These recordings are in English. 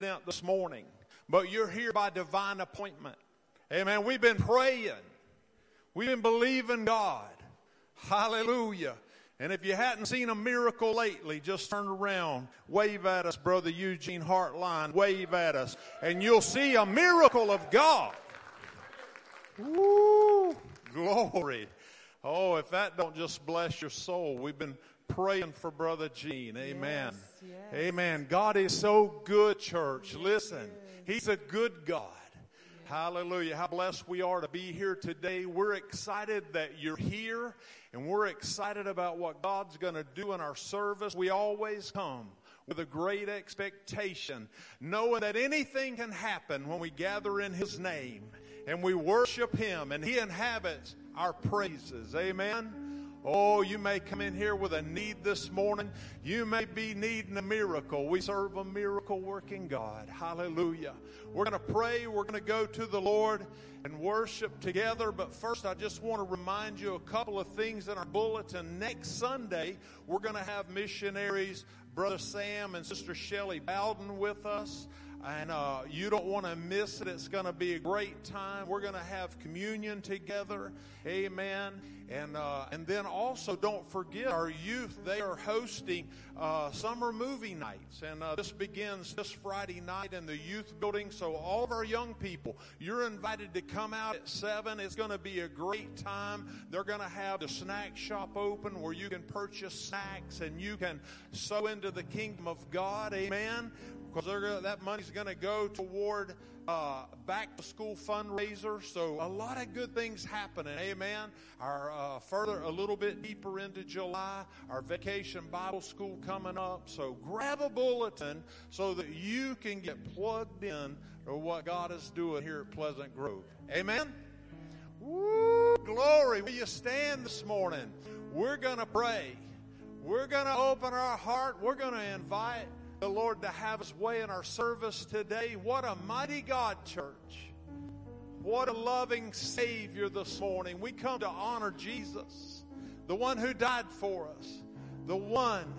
accident this morning, but you're here by divine appointment. Amen. We've been praying. We've been believing God. Hallelujah. And if you hadn't seen a miracle lately, just turn around, wave at us, Brother Eugene Hartline, wave at us, and you'll see a miracle of God. Woo! Glory. Oh, if that don't just bless your soul, we've been praying for Brother Gene. Amen. Yes, yes. Amen. God is so good, church. Listen, He's a good God. Hallelujah. How blessed we are to be here today. We're excited that you're here and we're excited about what God's going to do in our service. We always come with a great expectation, knowing that anything can happen when we gather in His name and we worship Him and He inhabits our praises. Amen. Oh, you may come in here with a need this morning. You may be needing a miracle. We serve a miracle working God. Hallelujah. We're going to pray. We're going to go to the Lord and worship together. But first, I just want to remind you a couple of things in our bulletin. Next Sunday, we're going to have missionaries, Brother Sam and Sister Shelley Bowden with us and uh, you don't want to miss it. It's going to be a great time. We're going to have communion together. Amen. And uh, and then also don't forget our youth. They are hosting uh, summer movie nights, and uh, this begins this Friday night in the youth building. So all of our young people, you're invited to come out at seven. It's going to be a great time. They're going to have the snack shop open where you can purchase snacks and you can sow into the kingdom of God. Amen because that money's going to go toward uh, back to school fundraiser. So a lot of good things happening. Amen. Our uh, further a little bit deeper into July, our vacation Bible school coming up. So grab a bulletin so that you can get plugged in to what God is doing here at Pleasant Grove. Amen. Woo, glory. Will you stand this morning? We're going to pray. We're going to open our heart. We're going to invite the Lord to have his way in our service today. What a mighty God, church. What a loving Savior this morning. We come to honor Jesus, the one who died for us, the one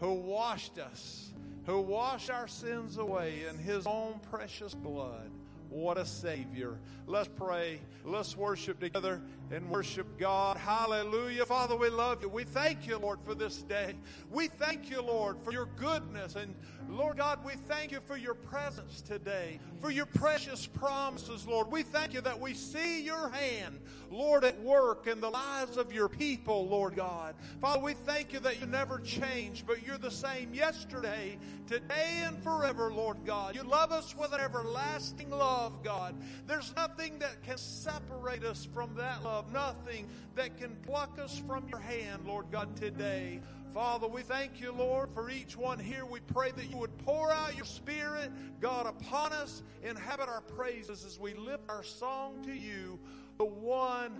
who washed us, who washed our sins away in his own precious blood. What a Savior. Let's pray. Let's worship together and worship God. Hallelujah. Father, we love you. We thank you, Lord, for this day. We thank you, Lord, for your goodness. And Lord God, we thank you for your presence today, for your precious promises, Lord. We thank you that we see your hand, Lord, at work in the lives of your people, Lord God. Father, we thank you that you never change, but you're the same yesterday, today, and forever, Lord God. You love us with an everlasting love, God. There's nothing that can separate us from that love, nothing that can pluck us from your hand, Lord God, today. Father, we thank you, Lord, for each one here. We pray that you would pour out your Spirit, God, upon us, inhabit our praises as we lift our song to you, the one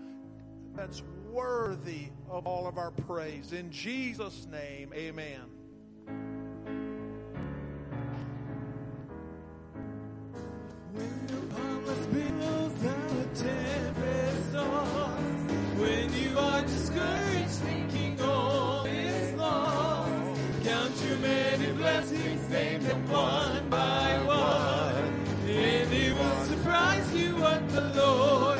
that's worthy of all of our praise. In Jesus' name, amen. The thinking all is lost, count your many blessings, name them one by one, and it will surprise you what the Lord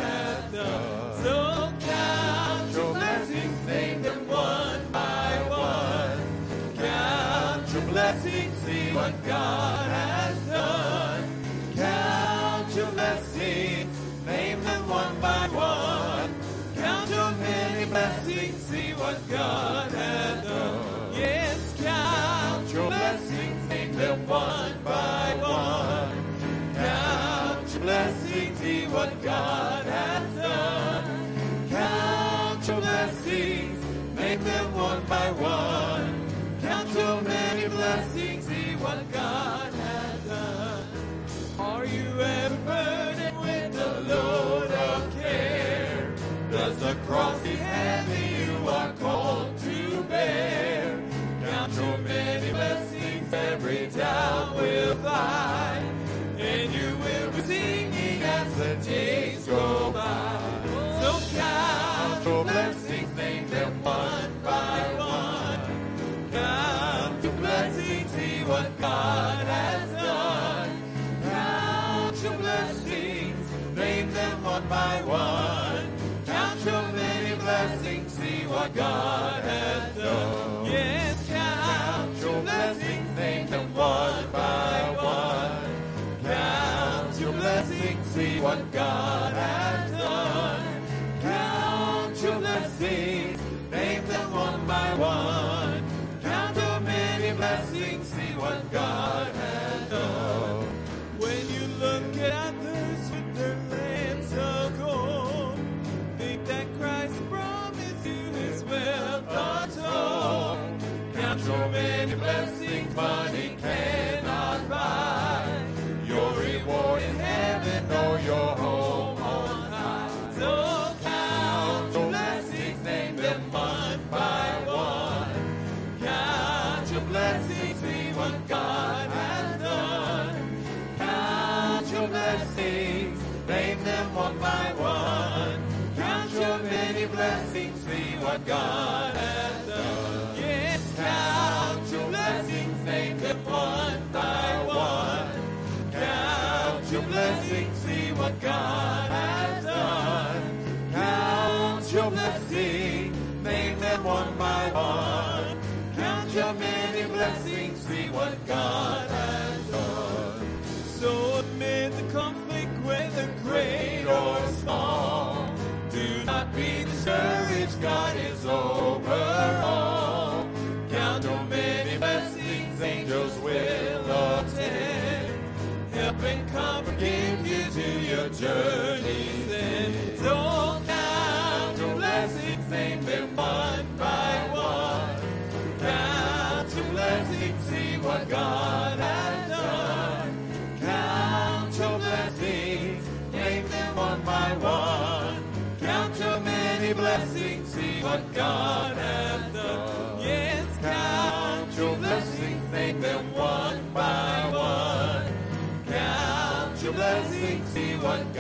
our God hath done. Yes, count your blessings, name them one by one. Count your blessings, see what God has done. what God has done. Yes, count your blessings, name them one by one. Count your blessings, see what God has done. Count your blessings, name them one by one. Count your many blessings, see what God has done. So amid the conflict, whether great or small. journeys and don't count your blessings, name them one by one. Count your blessings, see what God has done. Count your blessings, name them one by one. Count your many blessings, see what God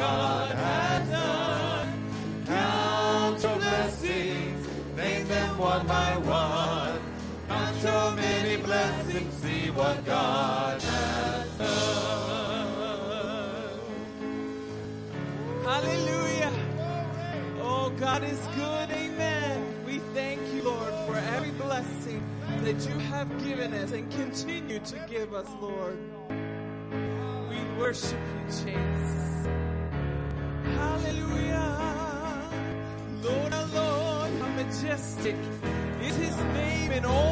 God has done. Count your blessings, name them one by one. Count your many blessings, see what God has done. Hallelujah. Oh, God is good. Amen. We thank you, Lord, for every blessing that you have given us and continue to give us, Lord. We worship you, Jesus. Hallelujah. Lord, our Lord, how majestic is his name in all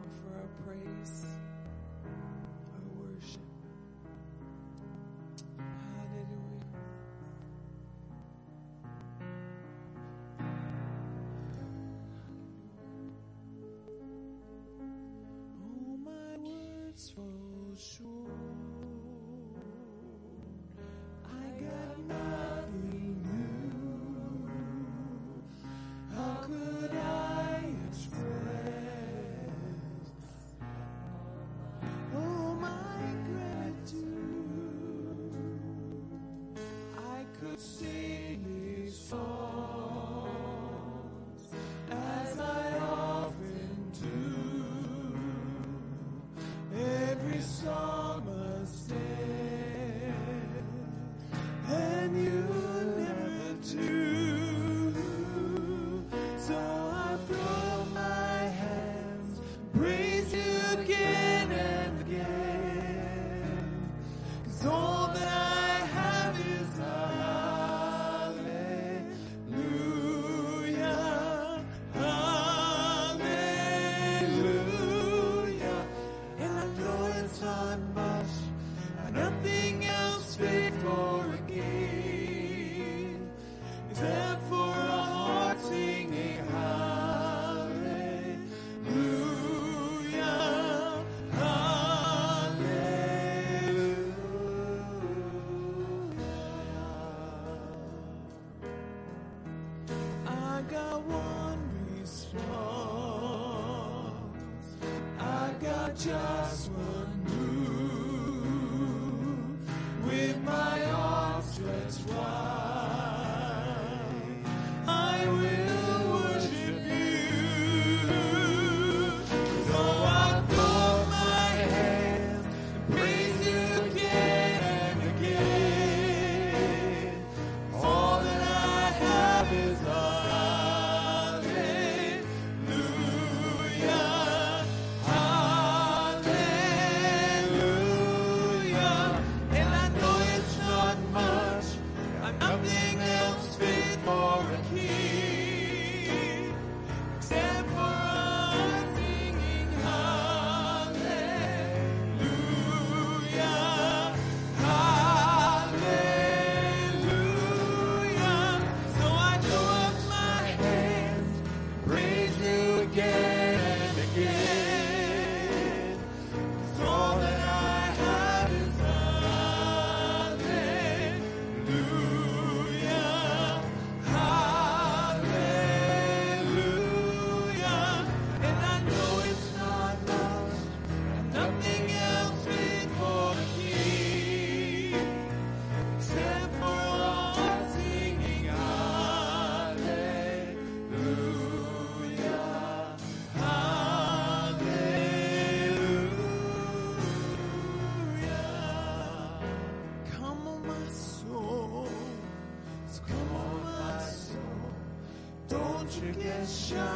I you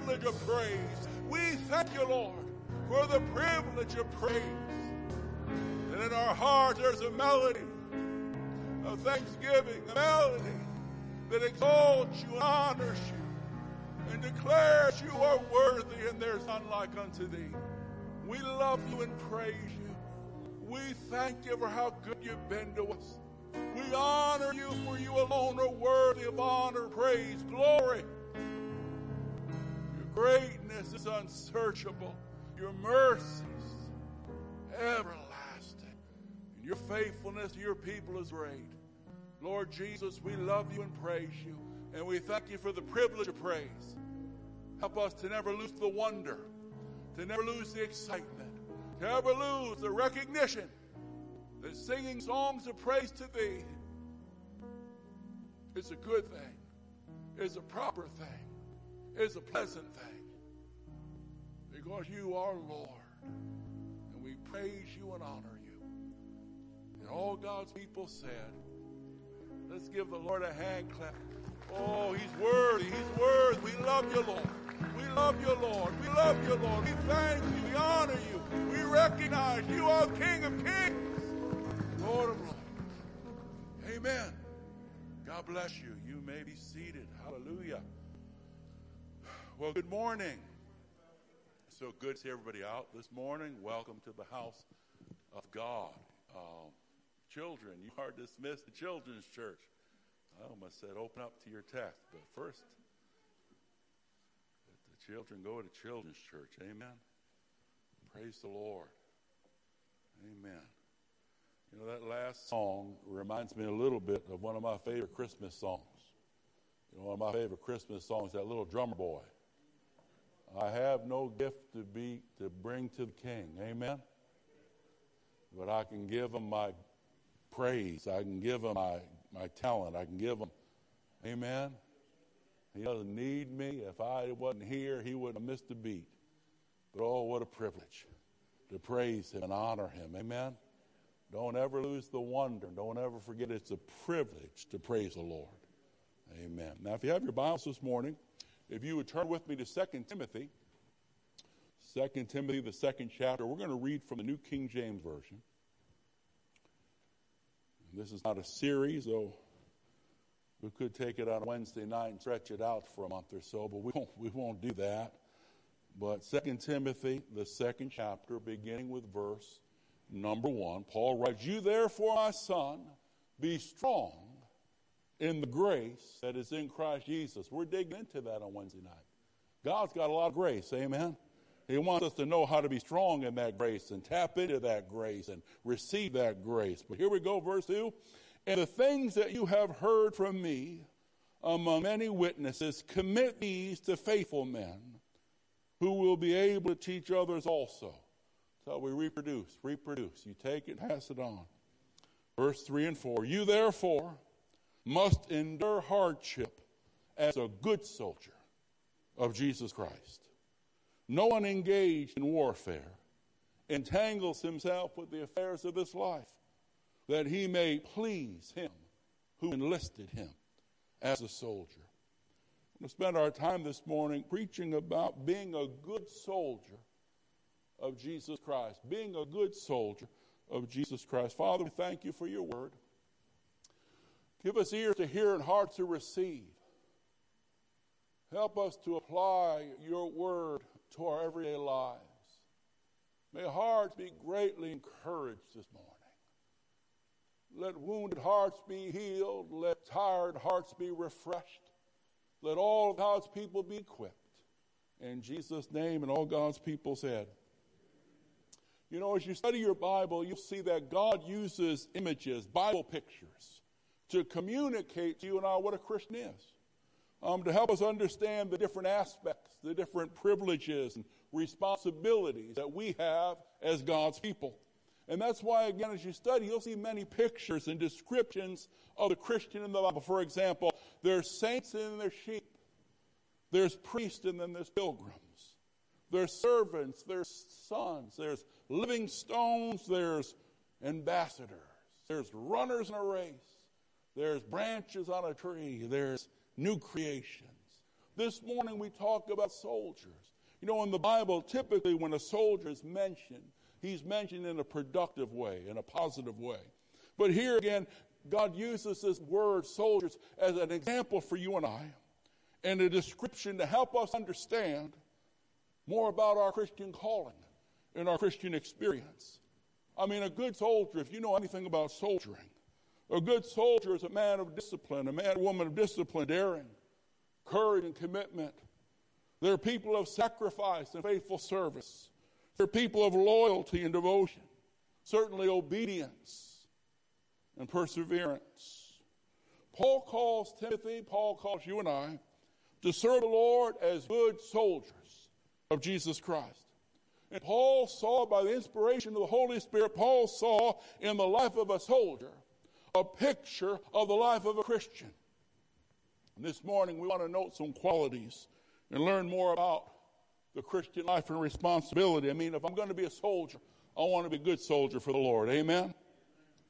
privilege of praise. We thank you, Lord, for the privilege of praise. And in our heart there's a melody of thanksgiving, a melody that exalts you and honors you and declares you are worthy and there's none like unto thee. We love you and praise you. We thank you for how good you've been to us. We honor you for you alone are worthy of honor, praise, glory. Greatness is unsearchable. Your mercies everlasting. And your faithfulness to your people is great. Lord Jesus, we love you and praise you. And we thank you for the privilege of praise. Help us to never lose the wonder, to never lose the excitement, to never lose the recognition that singing songs of praise to thee is a good thing, is a proper thing, is a pleasant thing. Because you are Lord. And we praise you and honor you. And all God's people said, let's give the Lord a hand clap. Oh, he's worthy. He's worthy. We love you, Lord. We love you, Lord. We love you, Lord. We thank you. We honor you. We recognize you are King of Kings, Lord of Lords. Amen. God bless you. You may be seated. Hallelujah. Well, good morning. So good to see everybody out this morning. Welcome to the house of God. Um, children, you are dismissed to Children's Church. I almost said open up to your text, but first, the children go to Children's Church. Amen. Praise the Lord. Amen. You know, that last song reminds me a little bit of one of my favorite Christmas songs. You know, one of my favorite Christmas songs, that little drummer boy. I have no gift to be to bring to the king. Amen. But I can give him my praise. I can give him my, my talent. I can give him Amen. He doesn't need me. If I wasn't here, he wouldn't have missed a beat. But oh, what a privilege to praise him and honor him. Amen. Don't ever lose the wonder. Don't ever forget it's a privilege to praise the Lord. Amen. Now, if you have your Bibles this morning, if you would turn with me to 2 Timothy, 2 Timothy, the second chapter, we're going to read from the New King James Version. This is not a series, though we could take it on Wednesday night and stretch it out for a month or so, but we won't, we won't do that. But 2 Timothy, the second chapter, beginning with verse number 1, Paul writes, You therefore, my son, be strong in the grace that is in Christ Jesus. We're digging into that on Wednesday night. God's got a lot of grace, amen? He wants us to know how to be strong in that grace and tap into that grace and receive that grace. But here we go, verse 2. And the things that you have heard from me among many witnesses, commit these to faithful men who will be able to teach others also. So we reproduce, reproduce. You take it, pass it on. Verse 3 and 4 You therefore must endure hardship as a good soldier of Jesus Christ. No one engaged in warfare entangles himself with the affairs of this life, that he may please him who enlisted him as a soldier. To spend our time this morning preaching about being a good soldier of Jesus Christ. Being a good soldier of Jesus Christ. Father, we thank you for your word. Give us ears to hear and hearts to receive. Help us to apply your word to our everyday lives. May hearts be greatly encouraged this morning. Let wounded hearts be healed. Let tired hearts be refreshed. Let all God's people be equipped. In Jesus' name, and all God's people said. You know, as you study your Bible, you'll see that God uses images, Bible pictures, to communicate to you and I what a Christian is um, to help us understand the different aspects, the different privileges and responsibilities that we have as God's people. And that's why, again, as you study, you'll see many pictures and descriptions of the Christian in the Bible. For example, there's saints and there's sheep. There's priests and then there's pilgrims. There's servants, there's sons, there's living stones, there's ambassadors, there's runners in a race, there's branches on a tree, there's new creations. This morning we talk about soldiers. You know, in the Bible, typically when a soldier is mentioned, he's mentioned in a productive way, in a positive way. But here again, God uses this word soldiers as an example for you and I and a description to help us understand more about our Christian calling and our Christian experience. I mean, a good soldier, if you know anything about soldiering, a good soldier is a man of discipline, a man or woman of discipline, daring, courage, and commitment. They're people of sacrifice and faithful service. They're people of loyalty and devotion, certainly obedience and perseverance. Paul calls Timothy, Paul calls you and I to serve the Lord as good soldiers of Jesus Christ. And Paul saw by the inspiration of the Holy Spirit, Paul saw in the life of a soldier a picture of the life of a Christian. And this morning we want to note some qualities and learn more about the Christian life and responsibility. I mean, if I'm going to be a soldier, I want to be a good soldier for the Lord. Amen?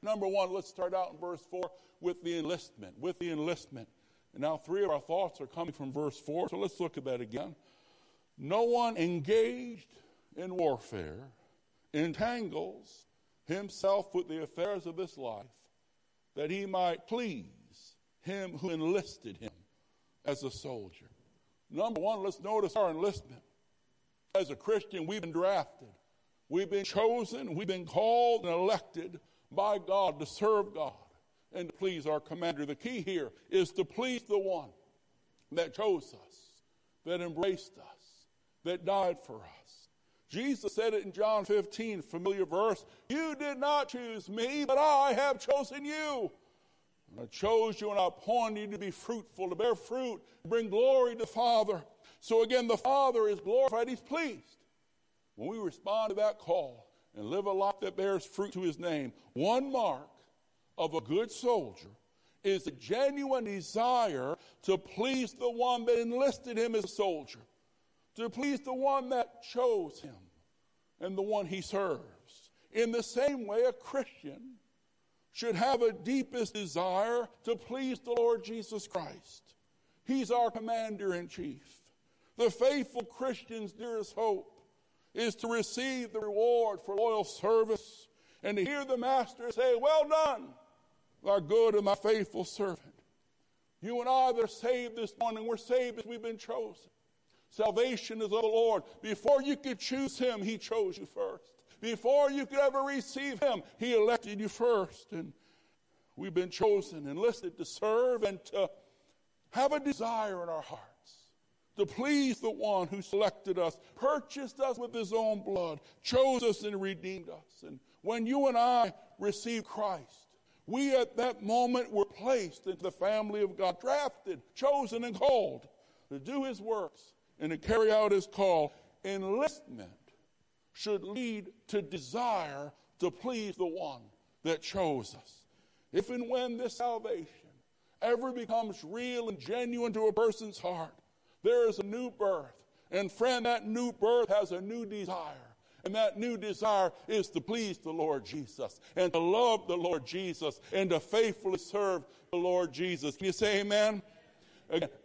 Number one, let's start out in verse 4 with the enlistment. With the enlistment. And now three of our thoughts are coming from verse 4, so let's look at that again. No one engaged in warfare entangles himself with the affairs of this life that he might please him who enlisted him as a soldier. Number one, let's notice our enlistment. As a Christian, we've been drafted, we've been chosen, we've been called and elected by God to serve God and to please our commander. The key here is to please the one that chose us, that embraced us, that died for us. Jesus said it in John 15, familiar verse. You did not choose me, but I have chosen you. I chose you and I appointed you to be fruitful, to bear fruit, bring glory to the Father. So again, the Father is glorified, He's pleased. When we respond to that call and live a life that bears fruit to His name, one mark of a good soldier is a genuine desire to please the one that enlisted him as a soldier, to please the one that chose him and the one he serves. In the same way, a Christian should have a deepest desire to please the Lord Jesus Christ. He's our commander in chief. The faithful Christian's dearest hope is to receive the reward for loyal service and to hear the master say, Well done, thy good and faithful servant. You and I that are saved this morning, we're saved as we've been chosen. Salvation is of the Lord. Before you could choose him, he chose you first. Before you could ever receive him, he elected you first. And we've been chosen, enlisted to serve and to have a desire in our hearts to please the one who selected us, purchased us with his own blood, chose us and redeemed us. And when you and I receive Christ, we at that moment were placed into the family of God, drafted, chosen, and called to do his works and to carry out his call. Enlistment should lead to desire to please the one that chose us. If and when this salvation ever becomes real and genuine to a person's heart, there is a new birth. And friend, that new birth has a new desire. And that new desire is to please the Lord Jesus and to love the Lord Jesus and to faithfully serve the Lord Jesus. Can you say amen?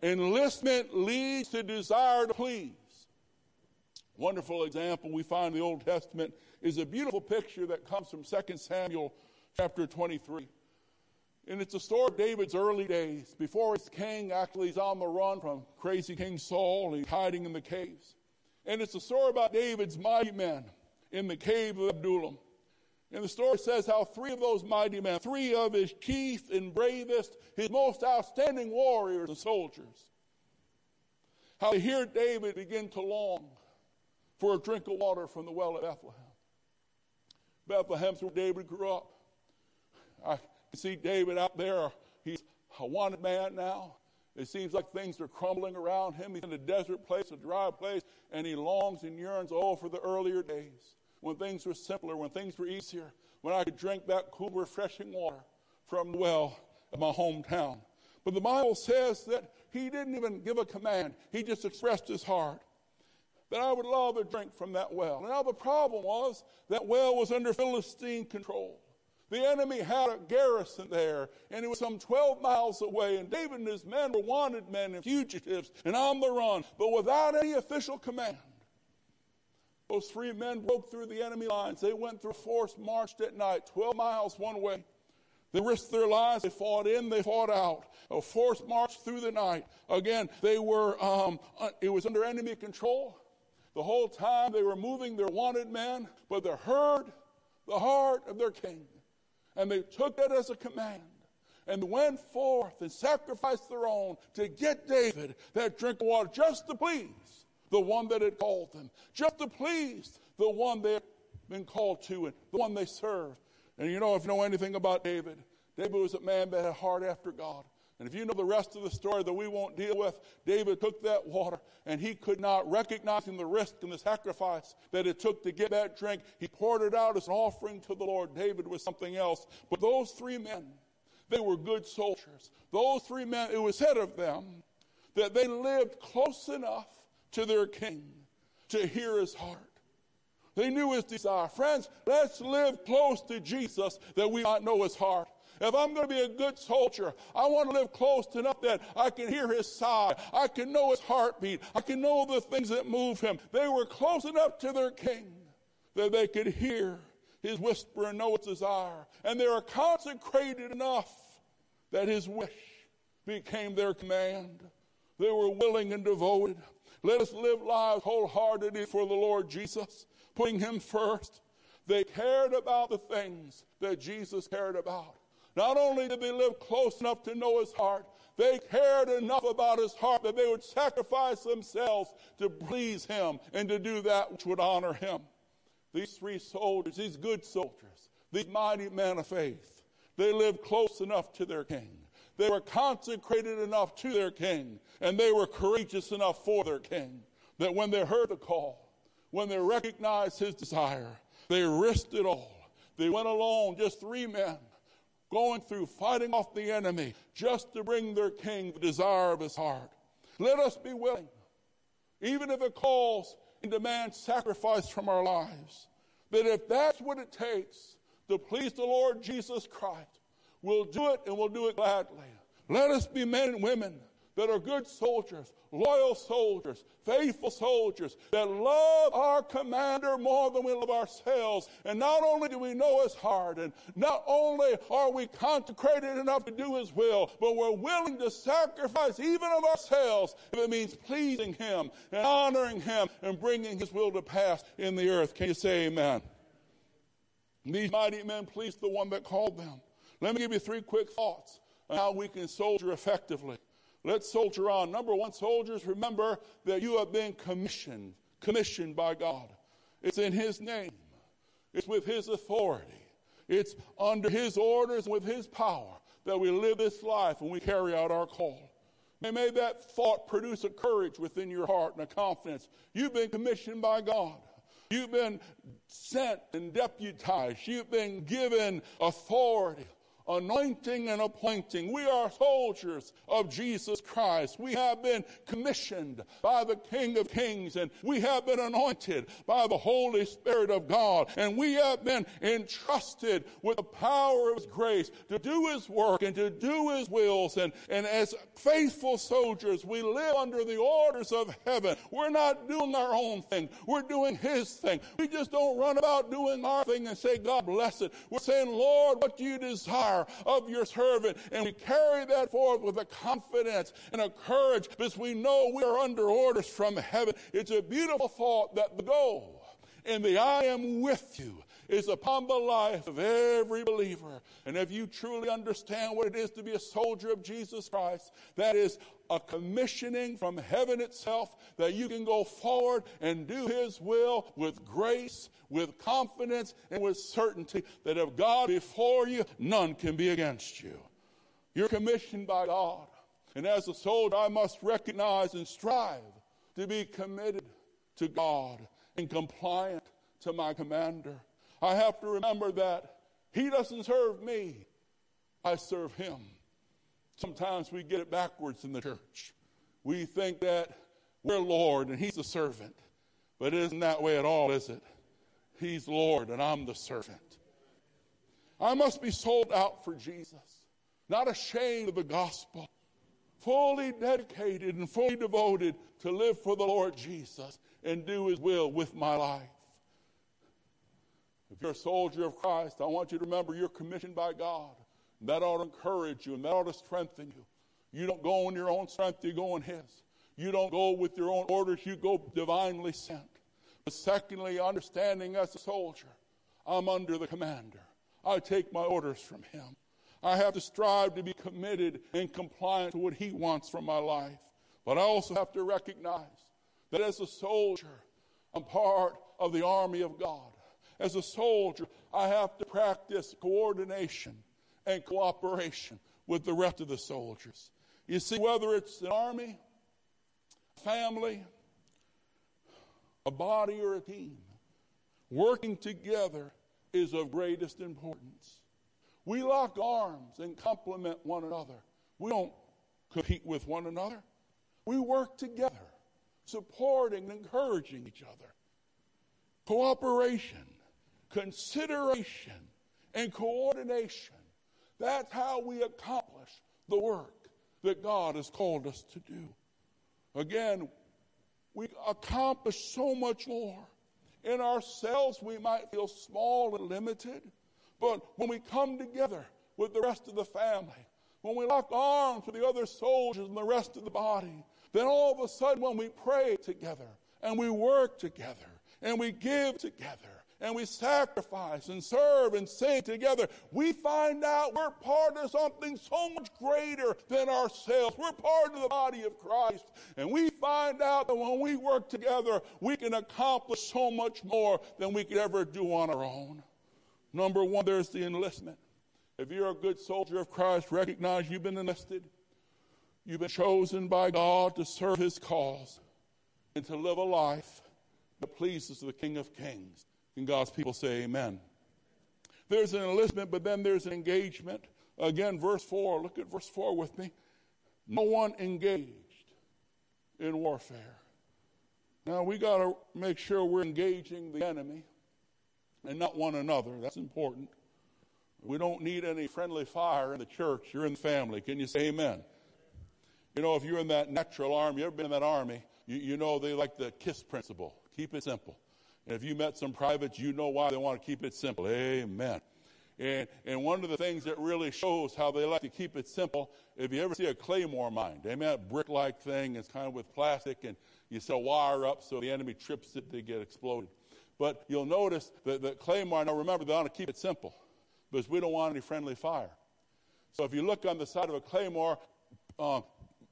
Enlistment leads to desire to please. Wonderful example we find in the Old Testament is a beautiful picture that comes from 2 Samuel chapter 23. And it's a story of David's early days. Before he's king, actually, he's on the run from crazy King Saul he's hiding in the caves. And it's a story about David's mighty men in the cave of Adullam. And the story says how three of those mighty men, three of his chief and bravest, his most outstanding warriors and soldiers, how they hear David begin to long for a drink of water from the well at Bethlehem. Bethlehem's where David grew up. I see David out there. He's a wanted man now. It seems like things are crumbling around him. He's in a desert place, a dry place, and he longs and yearns all for the earlier days when things were simpler, when things were easier, when I could drink that cool, refreshing water from the well of my hometown. But the Bible says that he didn't even give a command. He just expressed his heart that I would love to drink from that well. Now, the problem was that well was under Philistine control. The enemy had a garrison there, and it was some 12 miles away, and David and his men were wanted men and fugitives and on the run, but without any official command. Those three men broke through the enemy lines. They went through a forced march at night, 12 miles one way. They risked their lives. They fought in, they fought out. A forced march through the night. Again, they were, um, uh, it was under enemy control. The whole time they were moving their wanted men, but they heard the heart of their king. And they took that as a command and went forth and sacrificed their own to get David that drink of water just to please the one that had called them, just to please the one they had been called to and the one they served. And you know, if you know anything about David, David was a man that had a heart after God. And if you know the rest of the story that we won't deal with, David took that water and he could not, recognizing the risk and the sacrifice that it took to get that drink, he poured it out as an offering to the Lord. David was something else. But those three men, they were good soldiers. Those three men, it was said of them that they lived close enough to their king to hear his heart. They knew his desire. Friends, let's live close to Jesus that we might know his heart. If I'm going to be a good soldier, I want to live close enough that I can hear his sigh. I can know his heartbeat. I can know the things that move him. They were close enough to their king that they could hear his whisper and know his desire. And they were consecrated enough that his wish became their command. They were willing and devoted. Let us live lives wholeheartedly for the Lord Jesus, putting him first. They cared about the things that Jesus cared about. Not only did they live close enough to know his heart, they cared enough about his heart that they would sacrifice themselves to please him and to do that which would honor him. These three soldiers, these good soldiers, these mighty men of faith, they lived close enough to their king. They were consecrated enough to their king, and they were courageous enough for their king that when they heard the call, when they recognized his desire, they risked it all. They went alone, just three men, going through fighting off the enemy just to bring their king the desire of his heart. Let us be willing, even if it calls and demands sacrifice from our lives, that if that's what it takes to please the Lord Jesus Christ, we'll do it and we'll do it gladly. Let us be men and women that are good soldiers, loyal soldiers, faithful soldiers that love our commander more than we love ourselves. And not only do we know his heart, and not only are we consecrated enough to do his will, but we're willing to sacrifice even of ourselves if it means pleasing him and honoring him and bringing his will to pass in the earth. Can you say amen? These mighty men pleased the one that called them. Let me give you three quick thoughts on how we can soldier effectively. Let's soldier on. Number one, soldiers, remember that you have been commissioned, commissioned by God. It's in His name. It's with His authority. It's under His orders with His power that we live this life and we carry out our call. May, may that thought produce a courage within your heart and a confidence. You've been commissioned by God. You've been sent and deputized. You've been given authority anointing and appointing. We are soldiers of Jesus Christ. We have been commissioned by the King of Kings and we have been anointed by the Holy Spirit of God and we have been entrusted with the power of His grace to do His work and to do His wills. And, and as faithful soldiers, we live under the orders of heaven. We're not doing our own thing. We're doing His thing. We just don't run about doing our thing and say, God bless it. We're saying, Lord, what do you desire? Of your servant. And we carry that forth with a confidence and a courage because we know we are under orders from heaven. It's a beautiful thought that the goal and the I am with you is upon the life of every believer. And if you truly understand what it is to be a soldier of Jesus Christ, that is a commissioning from heaven itself that you can go forward and do His will with grace, with confidence, and with certainty that if God before you, none can be against you. You're commissioned by God. And as a soldier, I must recognize and strive to be committed to God and compliant to my commander. I have to remember that he doesn't serve me, I serve him. Sometimes we get it backwards in the church. we think that we're Lord and He's the servant. But it isn't that way at all, is it? He's Lord and I'm the servant. I must be sold out for Jesus, not ashamed of the gospel, fully dedicated and fully devoted to live for the Lord Jesus and do His will with my life. If you're a soldier of Christ, I want you to remember you're commissioned by God. And That ought to encourage you and that ought to strengthen you. You don't go in your own strength, you go in His. You don't go with your own orders, you go divinely sent. But secondly, understanding as a soldier, I'm under the commander. I take my orders from him. I have to strive to be committed and compliant to what he wants from my life. But I also have to recognize that as a soldier, I'm part of the army of God. As a soldier, I have to practice coordination and cooperation with the rest of the soldiers. You see, whether it's an army, family, a body, or a team, working together is of greatest importance. We lock arms and complement one another. We don't compete with one another. We work together, supporting and encouraging each other. Cooperation, consideration, and coordination. That's how we accomplish the work that God has called us to do. Again, we accomplish so much more. In ourselves, we might feel small and limited, but when we come together with the rest of the family, when we lock arms with the other soldiers and the rest of the body, then all of a sudden, when we pray together and we work together and we give together and we sacrifice and serve and sing together, we find out we're part of something so much greater than ourselves. We're part of the body of Christ. And we find out that when we work together, we can accomplish so much more than we could ever do on our own. Number one, there's the enlistment. If you're a good soldier of Christ, recognize you've been enlisted. You've been chosen by God to serve his cause and to live a life that pleases the King of Kings. And God's people say amen. There's an enlistment, but then there's an engagement. Again, verse 4. Look at verse 4 with me. No one engaged in warfare. Now, we got to make sure we're engaging the enemy and not one another. That's important. We don't need any friendly fire in the church. You're in the family. Can you say amen? You know, if you're in that natural army, you ever been in that army, you, you know they like the KISS principle. Keep it simple. And if you met some privates, you know why they want to keep it simple. Amen. And, and one of the things that really shows how they like to keep it simple, if you ever see a claymore mine, amen, a brick-like thing, it's kind of with plastic, and you set a wire up so the enemy trips it to get exploded. But you'll notice that the claymore, now remember, they want to keep it simple, because we don't want any friendly fire. So if you look on the side of a claymore, uh,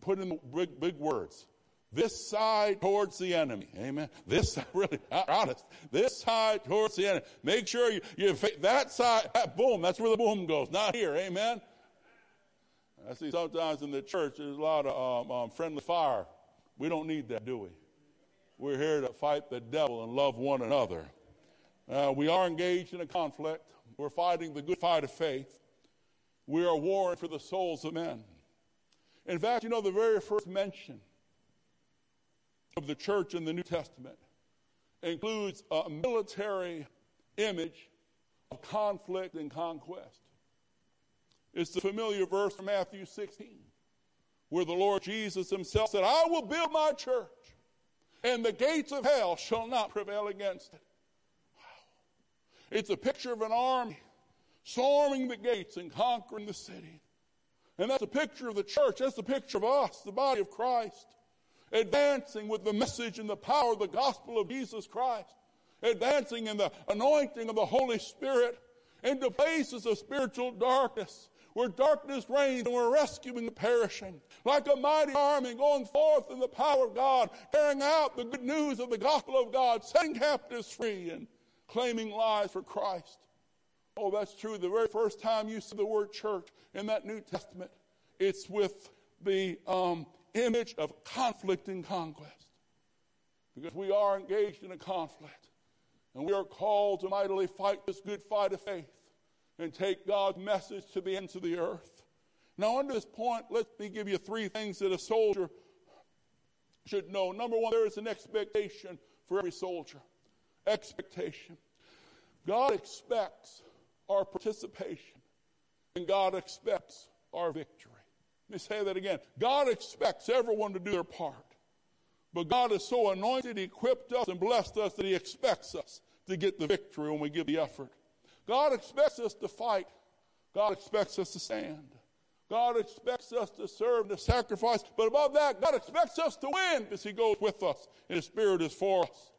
put in big, big words. This side towards the enemy. Amen. This really honest. This side towards the enemy. Make sure you, you that side, boom, that's where the boom goes, not here. Amen. I see sometimes in the church there's a lot of um, um, friendly fire. We don't need that, do we? We're here to fight the devil and love one another. Uh, we are engaged in a conflict. We're fighting the good fight of faith. We are warring for the souls of men. In fact, you know, the very first mention of the church in the New Testament includes a military image of conflict and conquest. It's the familiar verse from Matthew 16, where the Lord Jesus himself said, I will build my church, and the gates of hell shall not prevail against it. Wow. It's a picture of an army storming the gates and conquering the city. And that's a picture of the church. That's a picture of us, the body of Christ advancing with the message and the power of the gospel of Jesus Christ, advancing in the anointing of the Holy Spirit into places of spiritual darkness where darkness reigns and we're rescuing the perishing. Like a mighty army going forth in the power of God, carrying out the good news of the gospel of God, setting captives free and claiming lives for Christ. Oh, that's true. The very first time you see the word church in that New Testament, it's with the um, image of conflict and conquest. Because we are engaged in a conflict. And we are called to mightily fight this good fight of faith and take God's message to the ends of the earth. Now, under this point, let me give you three things that a soldier should know. Number one, there is an expectation for every soldier. Expectation. God expects our participation, and God expects our victory. Let me say that again. God expects everyone to do their part. But God is so anointed, equipped us, and blessed us that He expects us to get the victory when we give the effort. God expects us to fight. God expects us to stand. God expects us to serve and to sacrifice. But above that, God expects us to win because He goes with us and His Spirit is for us.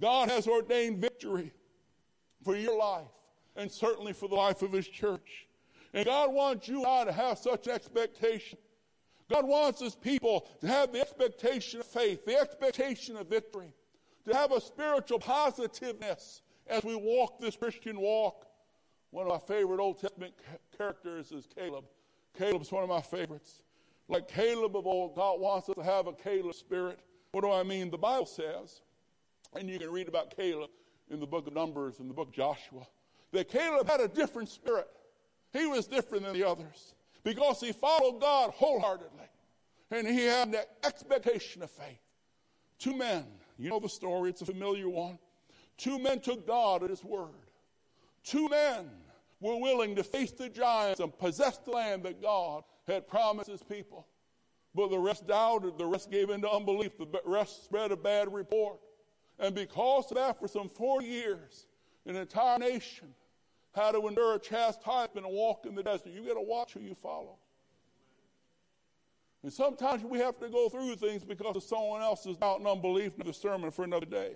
God has ordained victory for your life and certainly for the life of His church. And God wants you and I to have such expectation. God wants His people to have the expectation of faith, the expectation of victory, to have a spiritual positiveness as we walk this Christian walk. One of my favorite Old Testament characters is Caleb. Caleb's one of my favorites. Like Caleb of old, God wants us to have a Caleb spirit. What do I mean? The Bible says, and you can read about Caleb in the book of Numbers, and the book of Joshua, that Caleb had a different spirit. He was different than the others because he followed God wholeheartedly and he had that expectation of faith. Two men, you know the story, it's a familiar one. Two men took God at his word. Two men were willing to face the giants and possess the land that God had promised his people. But the rest doubted, the rest gave in to unbelief, the rest spread a bad report. And because of that, for some 40 years, an entire nation had to endure a chastisement and walk in the desert. You got to watch who you follow. And sometimes we have to go through things because of someone else's doubt and unbelief. Another sermon for another day.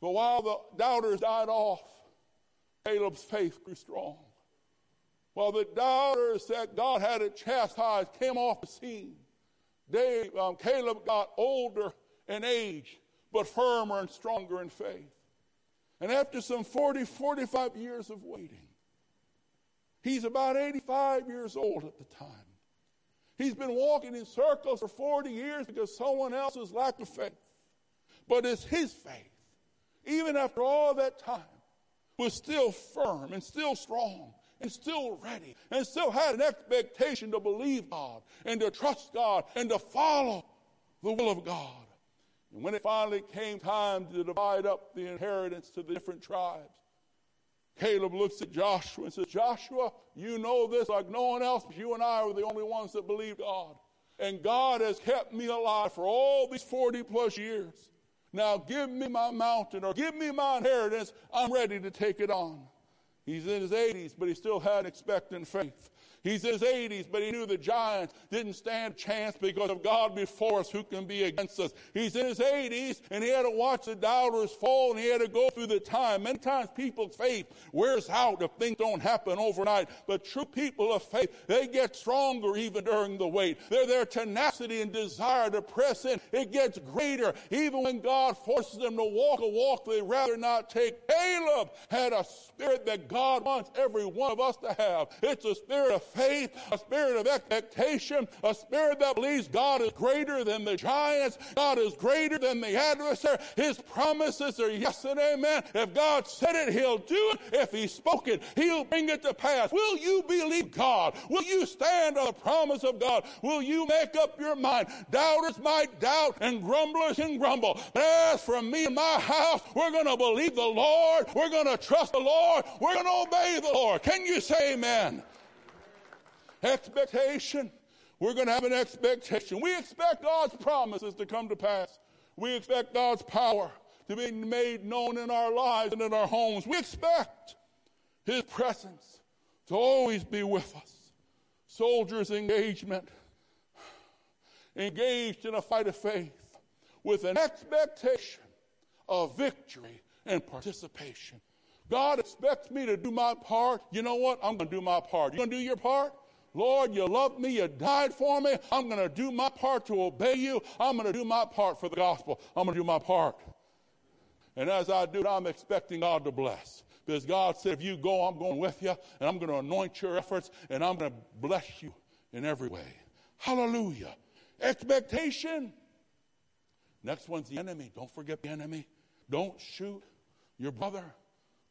But while the doubters died off, Caleb's faith grew strong. While the doubters that God had to chastise came off the scene, they, um, Caleb got older in age, but firmer and stronger in faith. And after some 40, 45 years of waiting, he's about 85 years old at the time. He's been walking in circles for 40 years because someone else's lack of faith. But it's his faith, even after all that time, was still firm and still strong and still ready and still had an expectation to believe God and to trust God and to follow the will of God. And when it finally came time to divide up the inheritance to the different tribes, Caleb looks at Joshua and says, Joshua, you know this like no one else, but you and I were the only ones that believed God. And God has kept me alive for all these 40 plus years. Now give me my mountain or give me my inheritance. I'm ready to take it on. He's in his 80s, but he still had expectant faith. He's in his 80s, but he knew the giants didn't stand a chance because of God before us. Who can be against us? He's in his 80s, and he had to watch the doubters fall, and he had to go through the time. Many times people's faith wears out if things don't happen overnight. But true people of faith, they get stronger even during the wait. Their, their tenacity and desire to press in, it gets greater. Even when God forces them to walk a walk they'd rather not take. Caleb had a spirit that God wants every one of us to have. It's a spirit of faith, a spirit of expectation, a spirit that believes God is greater than the giants, God is greater than the adversary. His promises are yes and amen. If God said it, He'll do it. If He spoke it, He'll bring it to pass. Will you believe God? Will you stand on the promise of God? Will you make up your mind? Doubters might doubt and grumblers can grumble. But as for me and my house, we're going to believe the Lord. We're going to trust the Lord. We're going to obey the Lord. Can you say amen? Expectation. We're going to have an expectation. We expect God's promises to come to pass. We expect God's power to be made known in our lives and in our homes. We expect His presence to always be with us. Soldiers' engagement, engaged in a fight of faith with an expectation of victory and participation. God expects me to do my part. You know what? I'm going to do my part. You going to do your part? Lord, you love me. You died for me. I'm going to do my part to obey you. I'm going to do my part for the gospel. I'm going to do my part. And as I do I'm expecting God to bless. Because God said, if you go, I'm going with you, and I'm going to anoint your efforts, and I'm going to bless you in every way. Hallelujah. Expectation. Next one's the enemy. Don't forget the enemy. Don't shoot your brother.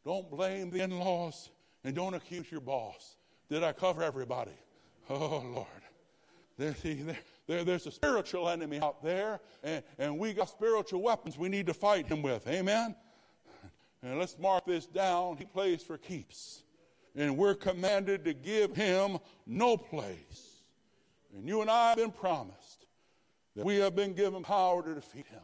Don't blame the in laws. And don't accuse your boss. Did I cover everybody? Oh, Lord. There, see, there, there, there's a spiritual enemy out there, and, and we got spiritual weapons we need to fight him with. Amen? And let's mark this down. He plays for keeps. And we're commanded to give him no place. And you and I have been promised that we have been given power to defeat him.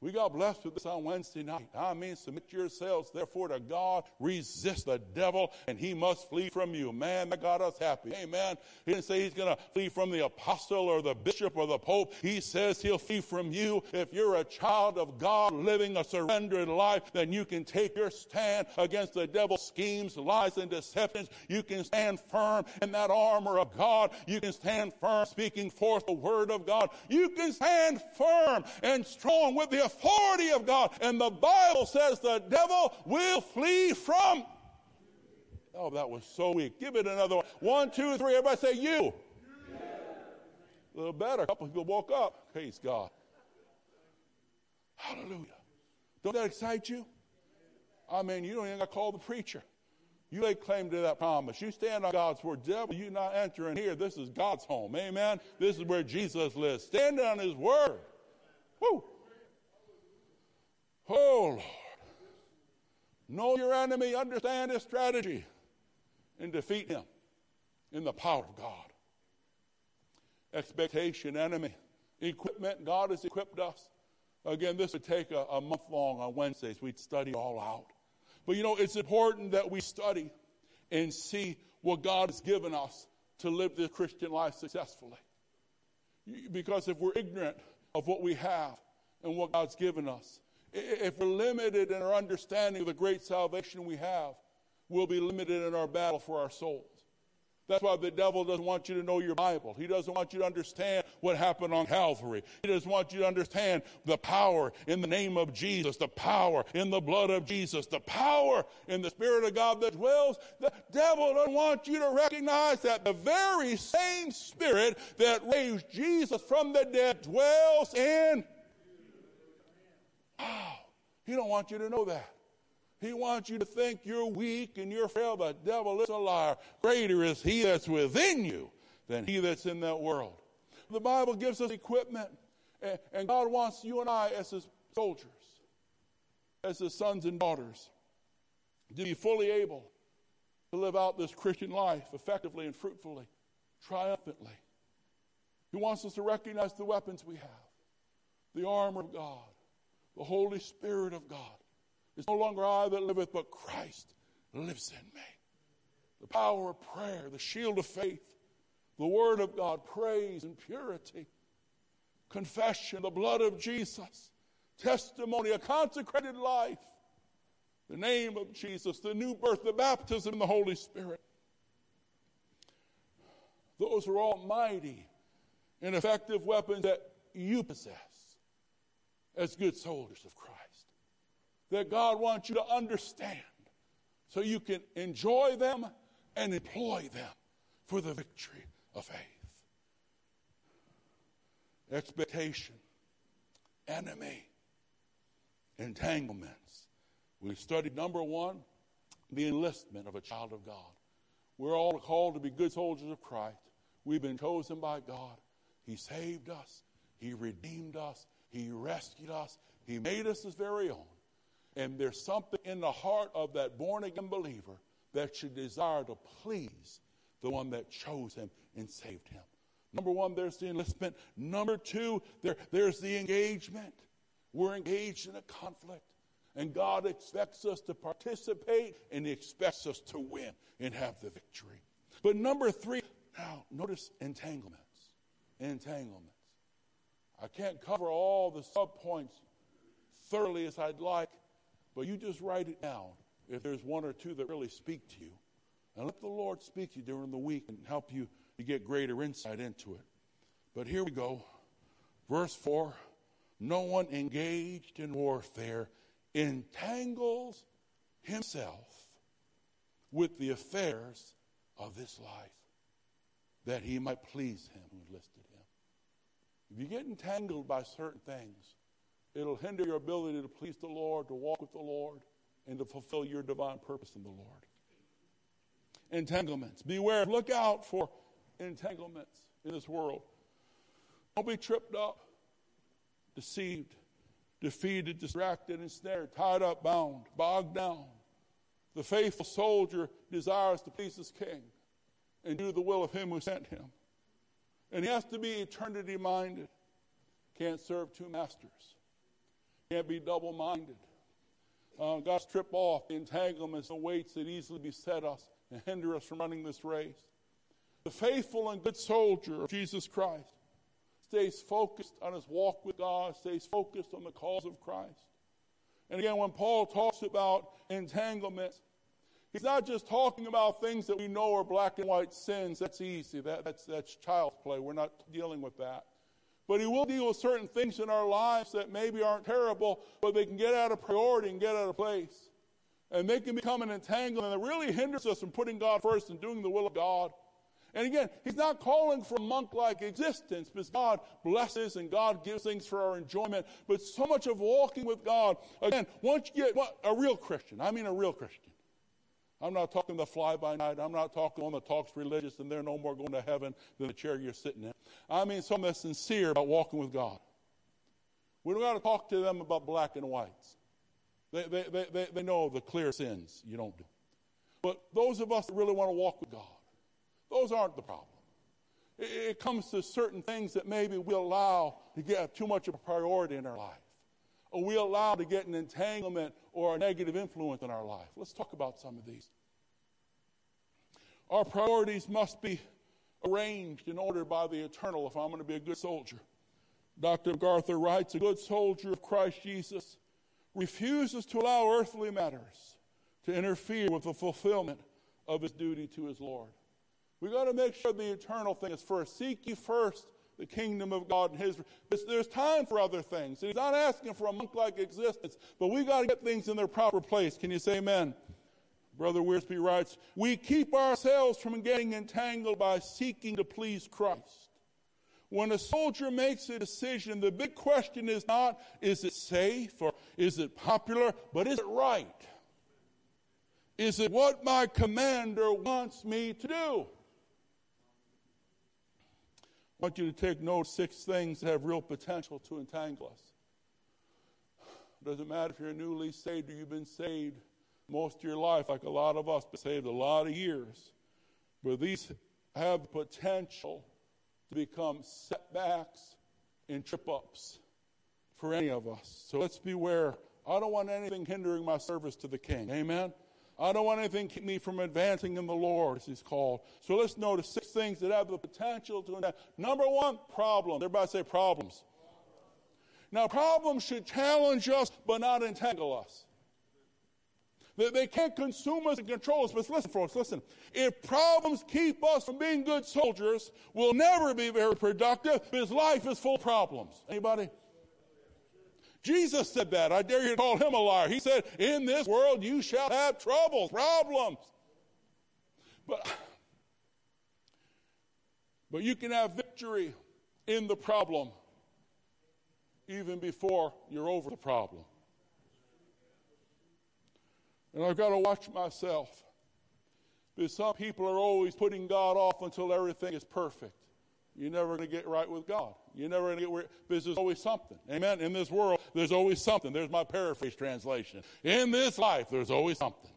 We got blessed with this on Wednesday night. I mean, submit yourselves therefore to God, resist the devil, and he must flee from you. Man, that got us happy. Amen. He didn't say he's going to flee from the apostle or the bishop or the pope. He says he'll flee from you. If you're a child of God living a surrendered life, then you can take your stand against the devil's schemes, lies, and deceptions. You can stand firm in that armor of God. You can stand firm speaking forth the word of God. You can stand firm and strong with the authority of God. And the Bible says the devil will flee from. Oh, that was so weak. Give it another one. One, two, three. Everybody say you. A little better. A couple people woke up. Praise God. Hallelujah. Don't that excite you? I mean, you don't even got to call the preacher. You lay claim to that promise. You stand on God's word. Devil, you not entering here. This is God's home. Amen. This is where Jesus lives. Stand on his word. Woo. Oh, Lord. Know your enemy, understand his strategy, and defeat him in the power of God. Expectation, enemy, equipment, God has equipped us. Again, this would take a, a month long on Wednesdays. We'd study all out. But you know, it's important that we study and see what God has given us to live this Christian life successfully. Because if we're ignorant of what we have and what God's given us, if we're limited in our understanding of the great salvation we have, we'll be limited in our battle for our souls. That's why the devil doesn't want you to know your Bible. He doesn't want you to understand what happened on Calvary. He doesn't want you to understand the power in the name of Jesus, the power in the blood of Jesus, the power in the Spirit of God that dwells. The devil doesn't want you to recognize that the very same Spirit that raised Jesus from the dead dwells in Wow. He don't want you to know that. He wants you to think you're weak and you're frail. The devil is a liar. Greater is he that's within you than he that's in that world. The Bible gives us equipment, and God wants you and I as his soldiers, as his sons and daughters, to be fully able to live out this Christian life effectively and fruitfully, triumphantly. He wants us to recognize the weapons we have, the armor of God, the Holy Spirit of God. It's no longer I that liveth, but Christ lives in me. The power of prayer, the shield of faith, the Word of God, praise and purity, confession, the blood of Jesus, testimony, a consecrated life, the name of Jesus, the new birth, the baptism in the Holy Spirit. Those are all mighty and effective weapons that you possess as good soldiers of Christ. That God wants you to understand so you can enjoy them and employ them for the victory of faith. Expectation, enemy, entanglements. We studied number one, the enlistment of a child of God. We're all called to be good soldiers of Christ. We've been chosen by God. He saved us, He redeemed us, he rescued us. He made us his very own. And there's something in the heart of that born again believer that should desire to please the one that chose him and saved him. Number one, there's the enlistment. Number two, there, there's the engagement. We're engaged in a conflict. And God expects us to participate and He expects us to win and have the victory. But number three, now notice entanglements. Entanglements. I can't cover all the subpoints thoroughly as I'd like, but you just write it down if there's one or two that really speak to you. And let the Lord speak to you during the week and help you to get greater insight into it. But here we go. Verse 4 No one engaged in warfare entangles himself with the affairs of this life, that he might please him who listed him. If you get entangled by certain things, it'll hinder your ability to please the Lord, to walk with the Lord, and to fulfill your divine purpose in the Lord. Entanglements. Beware. Look out for entanglements in this world. Don't be tripped up, deceived, defeated, distracted, ensnared, tied up, bound, bogged down. The faithful soldier desires to please his king and do the will of him who sent him. And he has to be eternity minded. Can't serve two masters. Can't be double minded. Uh, to strip off the entanglements and weights that easily beset us and hinder us from running this race. The faithful and good soldier of Jesus Christ stays focused on his walk with God, stays focused on the cause of Christ. And again, when Paul talks about entanglements, he's not just talking about things that we know are black and white sins. That's easy. That, that's, that's child's play. We're not dealing with that. But he will deal with certain things in our lives that maybe aren't terrible, but they can get out of priority and get out of place. And they can become an entanglement that really hinders us from putting God first and doing the will of God. And again, he's not calling for a monk like existence because God blesses and God gives things for our enjoyment. But so much of walking with God, again, once you get a real Christian, I mean a real Christian. I'm not talking the fly by night. I'm not talking one that talks religious and they're no more going to heaven than the chair you're sitting in. I mean someone that's sincere about walking with God. We don't got to talk to them about black and whites. They, they, they, they, they know the clear sins you don't do. But those of us that really want to walk with God, those aren't the problem. It, comes to certain things that maybe we allow to get too much of a priority in our life, or we allow to get an entanglement or a negative influence in our life. Let's talk about some of these. Our priorities must be arranged and ordered by the eternal if I'm going to be a good soldier. Dr. MacArthur writes A good soldier of Christ Jesus refuses to allow earthly matters to interfere with the fulfillment of his duty to his Lord. We've got to make sure the eternal thing is first. Seek ye first the kingdom of God and His. There's time for other things. He's not asking for a monk-like existence, but we got to get things in their proper place. Can you say Amen? Brother Wiersbe writes, we keep ourselves from getting entangled by seeking to please Christ. When a soldier makes a decision, the big question is not, is it safe or is it popular, but is it right? Is it what my commander wants me to do? I want you to take note six things that have real potential to entangle us. It Doesn't matter if you're newly saved or you've been saved most of your life, like a lot of us, but saved a lot of years. But these have potential to become setbacks and trip ups for any of us. So let's beware. I don't want anything hindering my service to the King. Amen. I don't want anything to keep me from advancing in the Lord, as he's called. So let's notice six things that have the potential to. Number one, problems. Everybody say problems. Now, problems should challenge us, but not entangle us. They, they can't consume us and control us. But listen, folks, listen. If problems keep us from being good soldiers, we'll never be very productive because life is full of problems. Anybody? Jesus said that. I dare you to call him a liar. He said, In this world you shall have troubles, problems. But, but you can have victory in the problem even before you're over the problem. And I've got to watch myself because some people are always putting God off until everything is perfect. You're never going to get right with God. You're never going to get where, because there's always something. Amen. In this world, there's always something. There's my paraphrase translation. In this life, there's always something.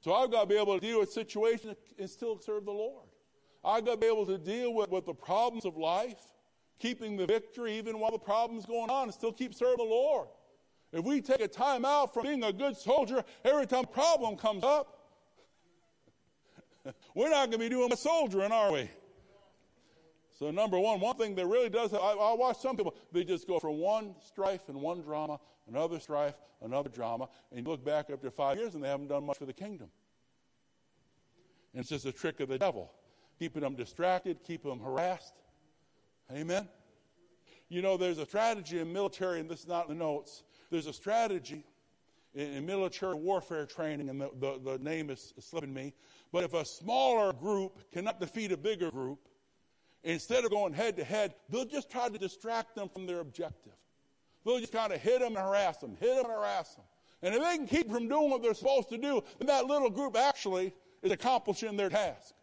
So I've got to be able to deal with situations and still serve the Lord. I've got to be able to deal with, with the problems of life, keeping the victory even while the problem's going on, and still keep serving the Lord. If we take a time out from being a good soldier every time a problem comes up, we're not going to be doing a soldier in our way. So, number one, one thing that really does, I, I watch some people, they just go from one strife and one drama, another strife, another drama, and you look back after five years and they haven't done much for the kingdom. And it's just a trick of the devil, keeping them distracted, keeping them harassed. Amen? You know, there's a strategy in military, and this is not in the notes. There's a strategy in, in military warfare training, and the, the, the name is slipping me. But if a smaller group cannot defeat a bigger group, Instead of going head to head, they'll just try to distract them from their objective. They'll just kind of hit them and harass them, hit them and harass them. And if they can keep from doing what they're supposed to do, then that little group actually is accomplishing their task.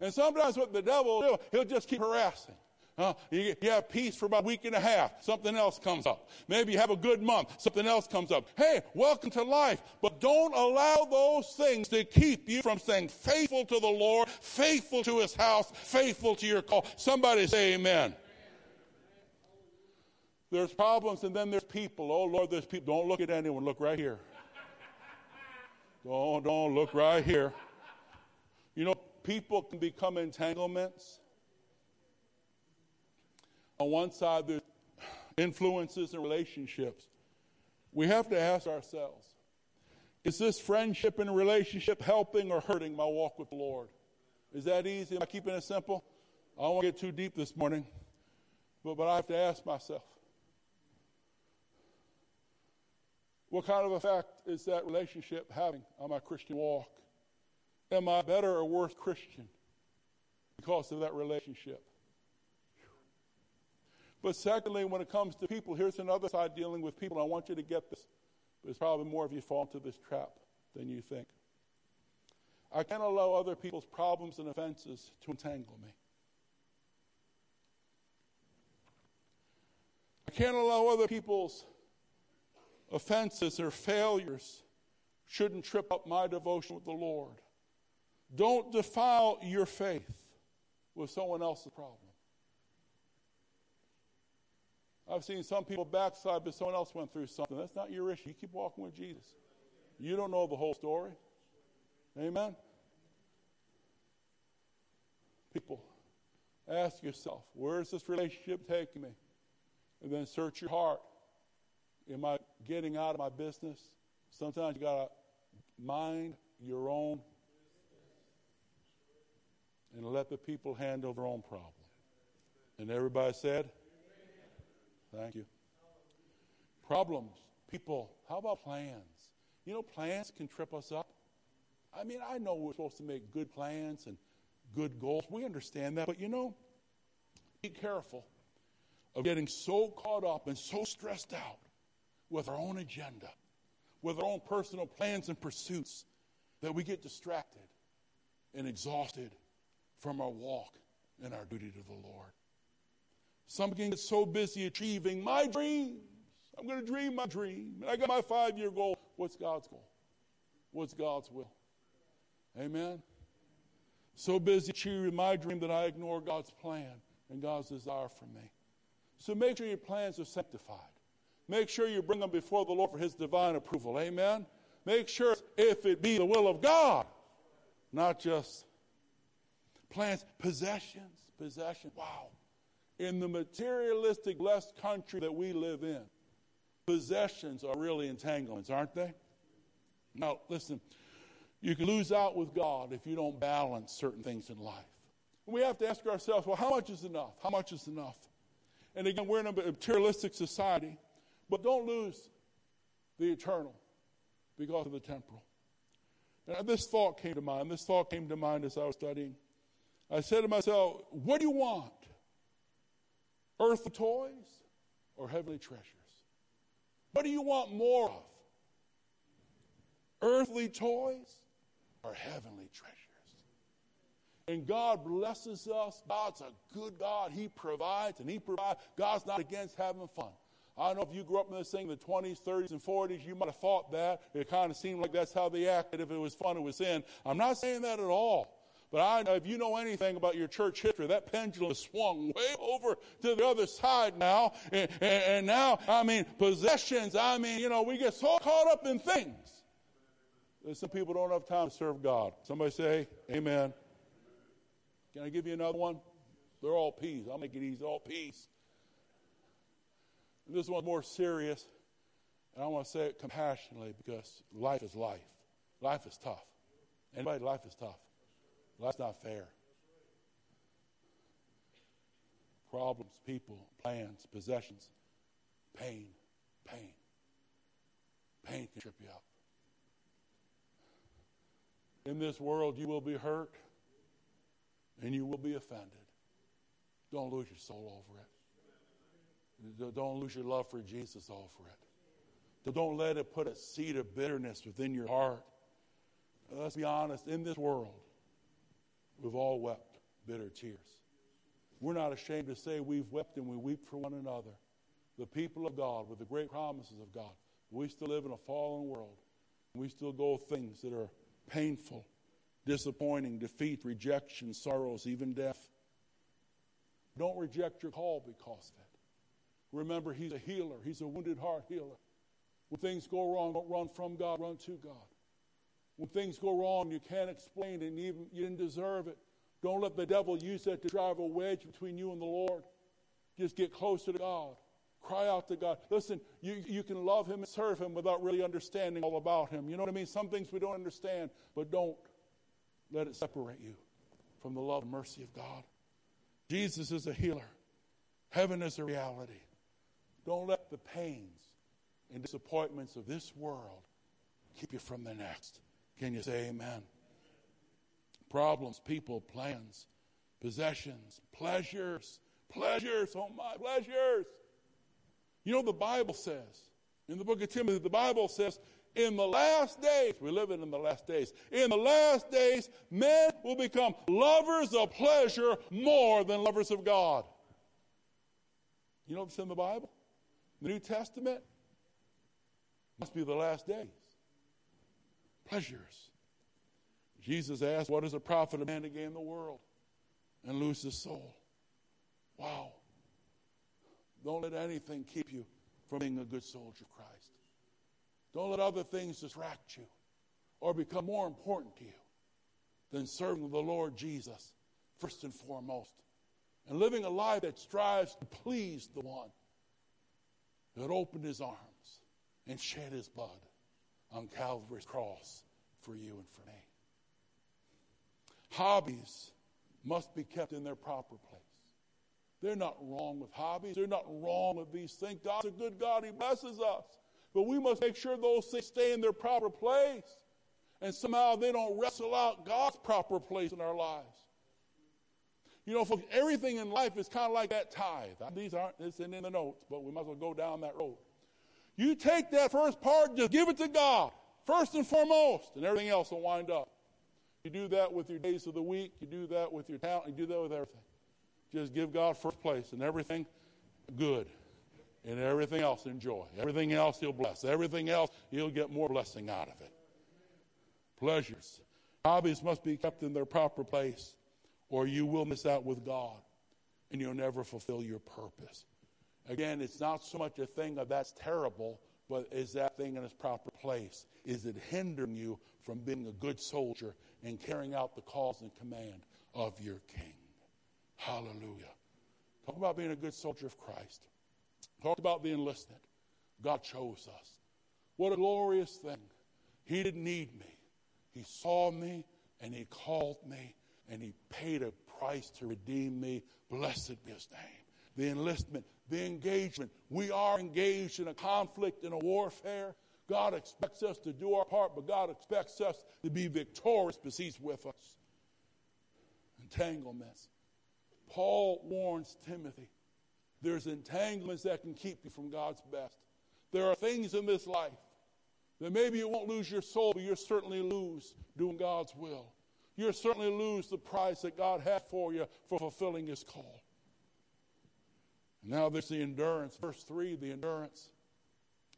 And sometimes what the devil will do, he'll just keep harassing, Uh, you, you have peace for about a week and a half. Something else comes up. Maybe you have a good month. Something else comes up. Hey, welcome to life. But don't allow those things to keep you from staying faithful to the Lord, faithful to his house, faithful to your call. Somebody say amen. There's problems and then there's people. Oh Lord, there's people. Don't look at anyone. Look right here. Don't, don't look right here. You know, people can become entanglements. On one side, there's influences and relationships. We have to ask ourselves is this friendship and relationship helping or hurting my walk with the Lord? Is that easy? Am I keeping it simple? I don't want to get too deep this morning, but, but I have to ask myself what kind of effect is that relationship having on my Christian walk? Am I better or worse Christian because of that relationship? But secondly, when it comes to people, here's another side dealing with people. I want you to get this. There's probably more of you fall into this trap than you think. I can't allow other people's problems and offenses to entangle me. I can't allow other people's offenses or failures shouldn't trip up my devotion with the Lord. Don't defile your faith with someone else's problem. I've seen some people backslide but someone else went through something. That's not your issue. You keep walking with Jesus. You don't know the whole story. Amen? People, ask yourself, where is this relationship taking me? And then search your heart. Am I getting out of my business? Sometimes you got to mind your own and let the people handle their own problem. And everybody said, Thank you. Problems, people, how about plans? You know, plans can trip us up. I mean, I know we're supposed to make good plans and good goals. We understand that. But you know, be careful of getting so caught up and so stressed out with our own agenda, with our own personal plans and pursuits, that we get distracted and exhausted from our walk and our duty to the Lord. Some can get so busy achieving my dreams. I'm going to dream my dream. And I got my five year goal. What's God's goal? What's God's will? Amen. So busy achieving my dream that I ignore God's plan and God's desire for me. So make sure your plans are sanctified. Make sure you bring them before the Lord for His divine approval. Amen. Make sure if it be the will of God, not just plans, possessions, possessions. Wow in the materialistic, blessed country that we live in, possessions are really entanglements, aren't they? Now, listen, you can lose out with God if you don't balance certain things in life. We have to ask ourselves, well, how much is enough? How much is enough? And again, we're in a materialistic society, but don't lose the eternal because of the temporal. Now, this thought came to mind. This thought came to mind as I was studying. I said to myself, what do you want? Earthly toys or heavenly treasures? What do you want more of? Earthly toys or heavenly treasures? And God blesses us. God's a good God. He provides and He provides. God's not against having fun. I don't know if you grew up in this thing in the 20s, 30s, and 40s, you might have thought that. It kind of seemed like that's how they acted. If it was fun, it was in. I'm not saying that at all. But I if you know anything about your church history, that pendulum has swung way over to the other side now. And, and, and, now, I mean, possessions, I mean, you know, we get so caught up in things that some people don't have time to serve God. Somebody say, Amen. Can I give you another one? They're all peace. I'll make it easy. All peace. And this one's more serious, and I want to say it compassionately because life is life. Life is tough. Anybody, life is tough. That's not fair. Problems, people, plans, possessions, pain, pain. Pain can trip you up. In this world, you will be hurt and you will be offended. Don't lose your soul over it. Don't lose your love for Jesus over it. Don't let it put a seed of bitterness within your heart. Let's be honest, in this world, We've all wept bitter tears. We're not ashamed to say we've wept and we weep for one another. The people of God with the great promises of God. We still live in a fallen world. We still go things that are painful, disappointing, defeat, rejection, sorrows, even death. Don't reject your call because of it. Remember, He's a healer, He's a wounded heart healer. When things go wrong, don't run from God, run to God. When things go wrong, you can't explain it, and even you didn't deserve it. Don't let the devil use that to drive a wedge between you and the Lord. Just get closer to God. Cry out to God. Listen, you, you can love Him and serve Him without really understanding all about Him. You know what I mean? Some things we don't understand, but don't let it separate you from the love and mercy of God. Jesus is a healer, heaven is a reality. Don't let the pains and disappointments of this world keep you from the next. Can you say amen? Problems, people, plans, possessions, pleasures, pleasures, oh my, pleasures. You know, the Bible says, in the book of Timothy, the Bible says, in the last days, we live in the last days, in the last days, men will become lovers of pleasure more than lovers of God. You know what's in the Bible? The New Testament? Must be the last days. Pleasures. Jesus asked, What does it profit a man to gain the world and lose his soul? Wow. Don't let anything keep you from being a good soldier of Christ. Don't let other things distract you or become more important to you than serving the Lord Jesus first and foremost and living a life that strives to please the one that opened his arms and shed his blood on Calvary's cross for you and for me. Hobbies must be kept in their proper place. They're not wrong with hobbies. They're not wrong with these things. God's a good God. He blesses us. But we must make sure those things stay in their proper place. And somehow they don't wrestle out God's proper place in our lives. You know, folks, everything in life is kind of like that tithe. These aren't, this isn't in the notes, but we as well go down that road. You take that first part, just give it to God, first and foremost, and everything else will wind up. You do that with your days of the week, you do that with your talent, you do that with everything. Just give God first place and everything good. And everything else enjoy. Everything else he'll bless. Everything else he'll get more blessing out of it. Pleasures. Hobbies must be kept in their proper place or you will miss out with God and you'll never fulfill your purpose. Again, it's not so much a thing of that's terrible, but is that thing in its proper place? Is it hindering you from being a good soldier and carrying out the cause and command of your king? Hallelujah. Talk about being a good soldier of Christ. Talk about the enlistment. God chose us. What a glorious thing. He didn't need me. He saw me and He called me and He paid a price to redeem me. Blessed be His name. The enlistment, the engagement. We are engaged in a conflict, in a warfare. God expects us to do our part, but God expects us to be victorious because He's with us. Entanglements. Paul warns Timothy there's entanglements that can keep you from God's best. There are things in this life that maybe you won't lose your soul, but you'll certainly lose doing God's will. You'll certainly lose the price that God had for you for fulfilling His call. Now there's the endurance. Verse 3, the endurance.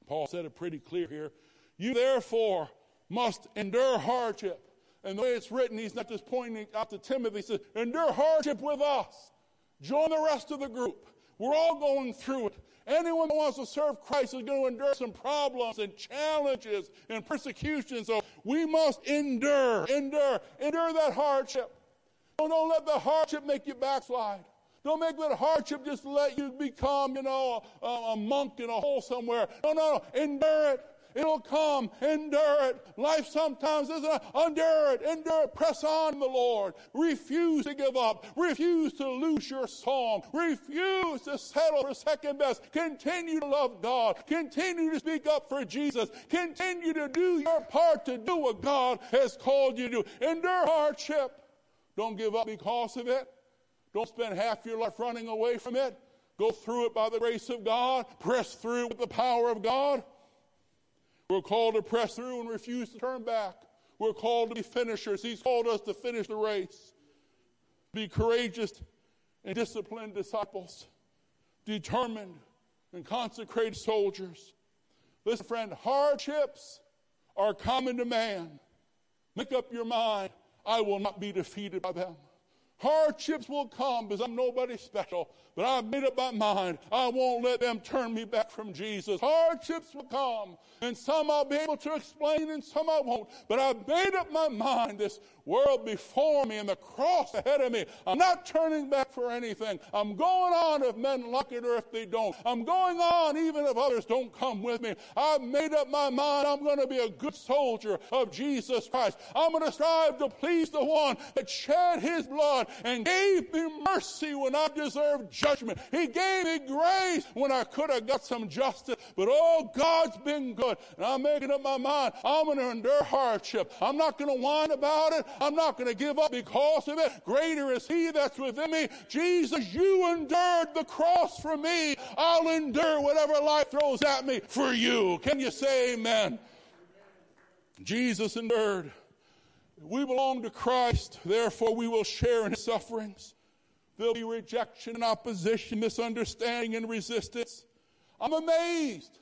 Paul said it pretty clear here. You therefore must endure hardship. And the way it's written, he's not just pointing out to Timothy, he says, endure hardship with us. Join the rest of the group. We're all going through it. Anyone that wants to serve Christ is going to endure some problems and challenges and persecution. So we must endure, endure, endure that hardship. Don't, don't let the hardship make you backslide. Don't make that hardship just let you become, you know, a, a monk in a hole somewhere. No, no, no. Endure it. It'll come. Endure it. Life sometimes isn't. Endure it. Endure it. Press on the Lord. Refuse to give up. Refuse to lose your song. Refuse to settle for second best. Continue to love God. Continue to speak up for Jesus. Continue to do your part to do what God has called you to do. Endure hardship. Don't give up because of it. Don't spend half your life running away from it. Go through it by the grace of God. Press through with the power of God. We're called to press through and refuse to turn back. We're called to be finishers. He's called us to finish the race. Be courageous and disciplined disciples, determined and consecrated soldiers. Listen, friend, hardships are common to man. Make up your mind, I will not be defeated by them. Hardships will come because I'm nobody special, but I've made up my mind. I won't let them turn me back from Jesus. Hardships will come, and some I'll be able to explain and some I won't. But I've made up my mind. This world before me and the cross ahead of me. I'm not turning back for anything. I'm going on if men like it or if they don't. I'm going on even if others don't come with me. I've made up my mind. I'm going to be a good soldier of Jesus Christ. I'm going to strive to please the one that shed his blood and gave me mercy when I deserved judgment. He gave me grace when I could have got some justice. But oh, God's been good. And I'm making up my mind. I'm going to endure hardship. I'm not going to whine about it. I'm not going to give up because of it. Greater is He that's within me. Jesus, you endured the cross for me. I'll endure whatever life throws at me for you. Can you say amen? Jesus endured. We belong to Christ, therefore we will share in his sufferings. There'll be rejection and opposition, misunderstanding and resistance. I'm amazed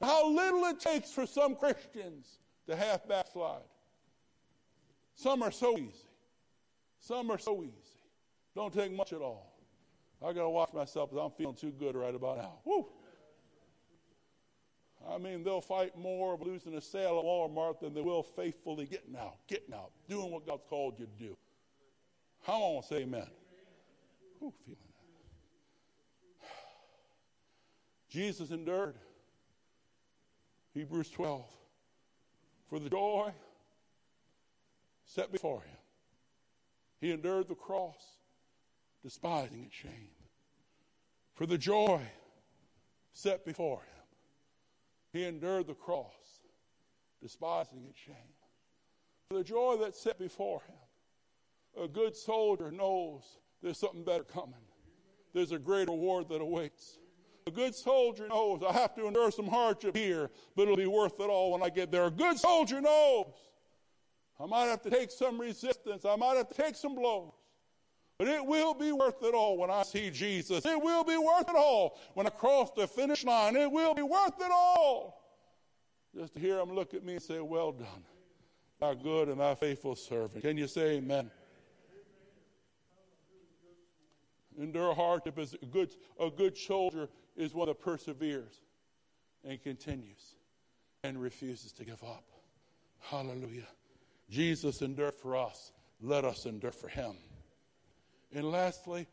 how little it takes for some Christians to half backslide. Some are so easy. Some are so easy. Don't take much at all. I got to watch myself because I'm feeling too good right about now. Woo! I mean, they'll fight more of losing a sale at Walmart than they will faithfully getting out, getting out, doing what God's called you to do. How will say amen? Ooh, feeling that. Jesus endured. Hebrews 12. For the joy set before him, he endured the cross, despising its shame. For the joy set before him, he endured the cross, despising its shame. For the joy that's set before him, a good soldier knows there's something better coming. There's a great reward that awaits. A good soldier knows I have to endure some hardship here, but it'll be worth it all when I get there. A good soldier knows I might have to take some resistance. I might have to take some blows. But it will be worth it all when I see Jesus. It will be worth it all when I cross the finish line. It will be worth it all. Just to hear him look at me and say, Well done, thou good and thy faithful servant. Can you say amen? Endure hardship as a good, a good soldier is one that perseveres and continues and refuses to give up. Hallelujah. Jesus endured for us. Let us endure for him. And lastly,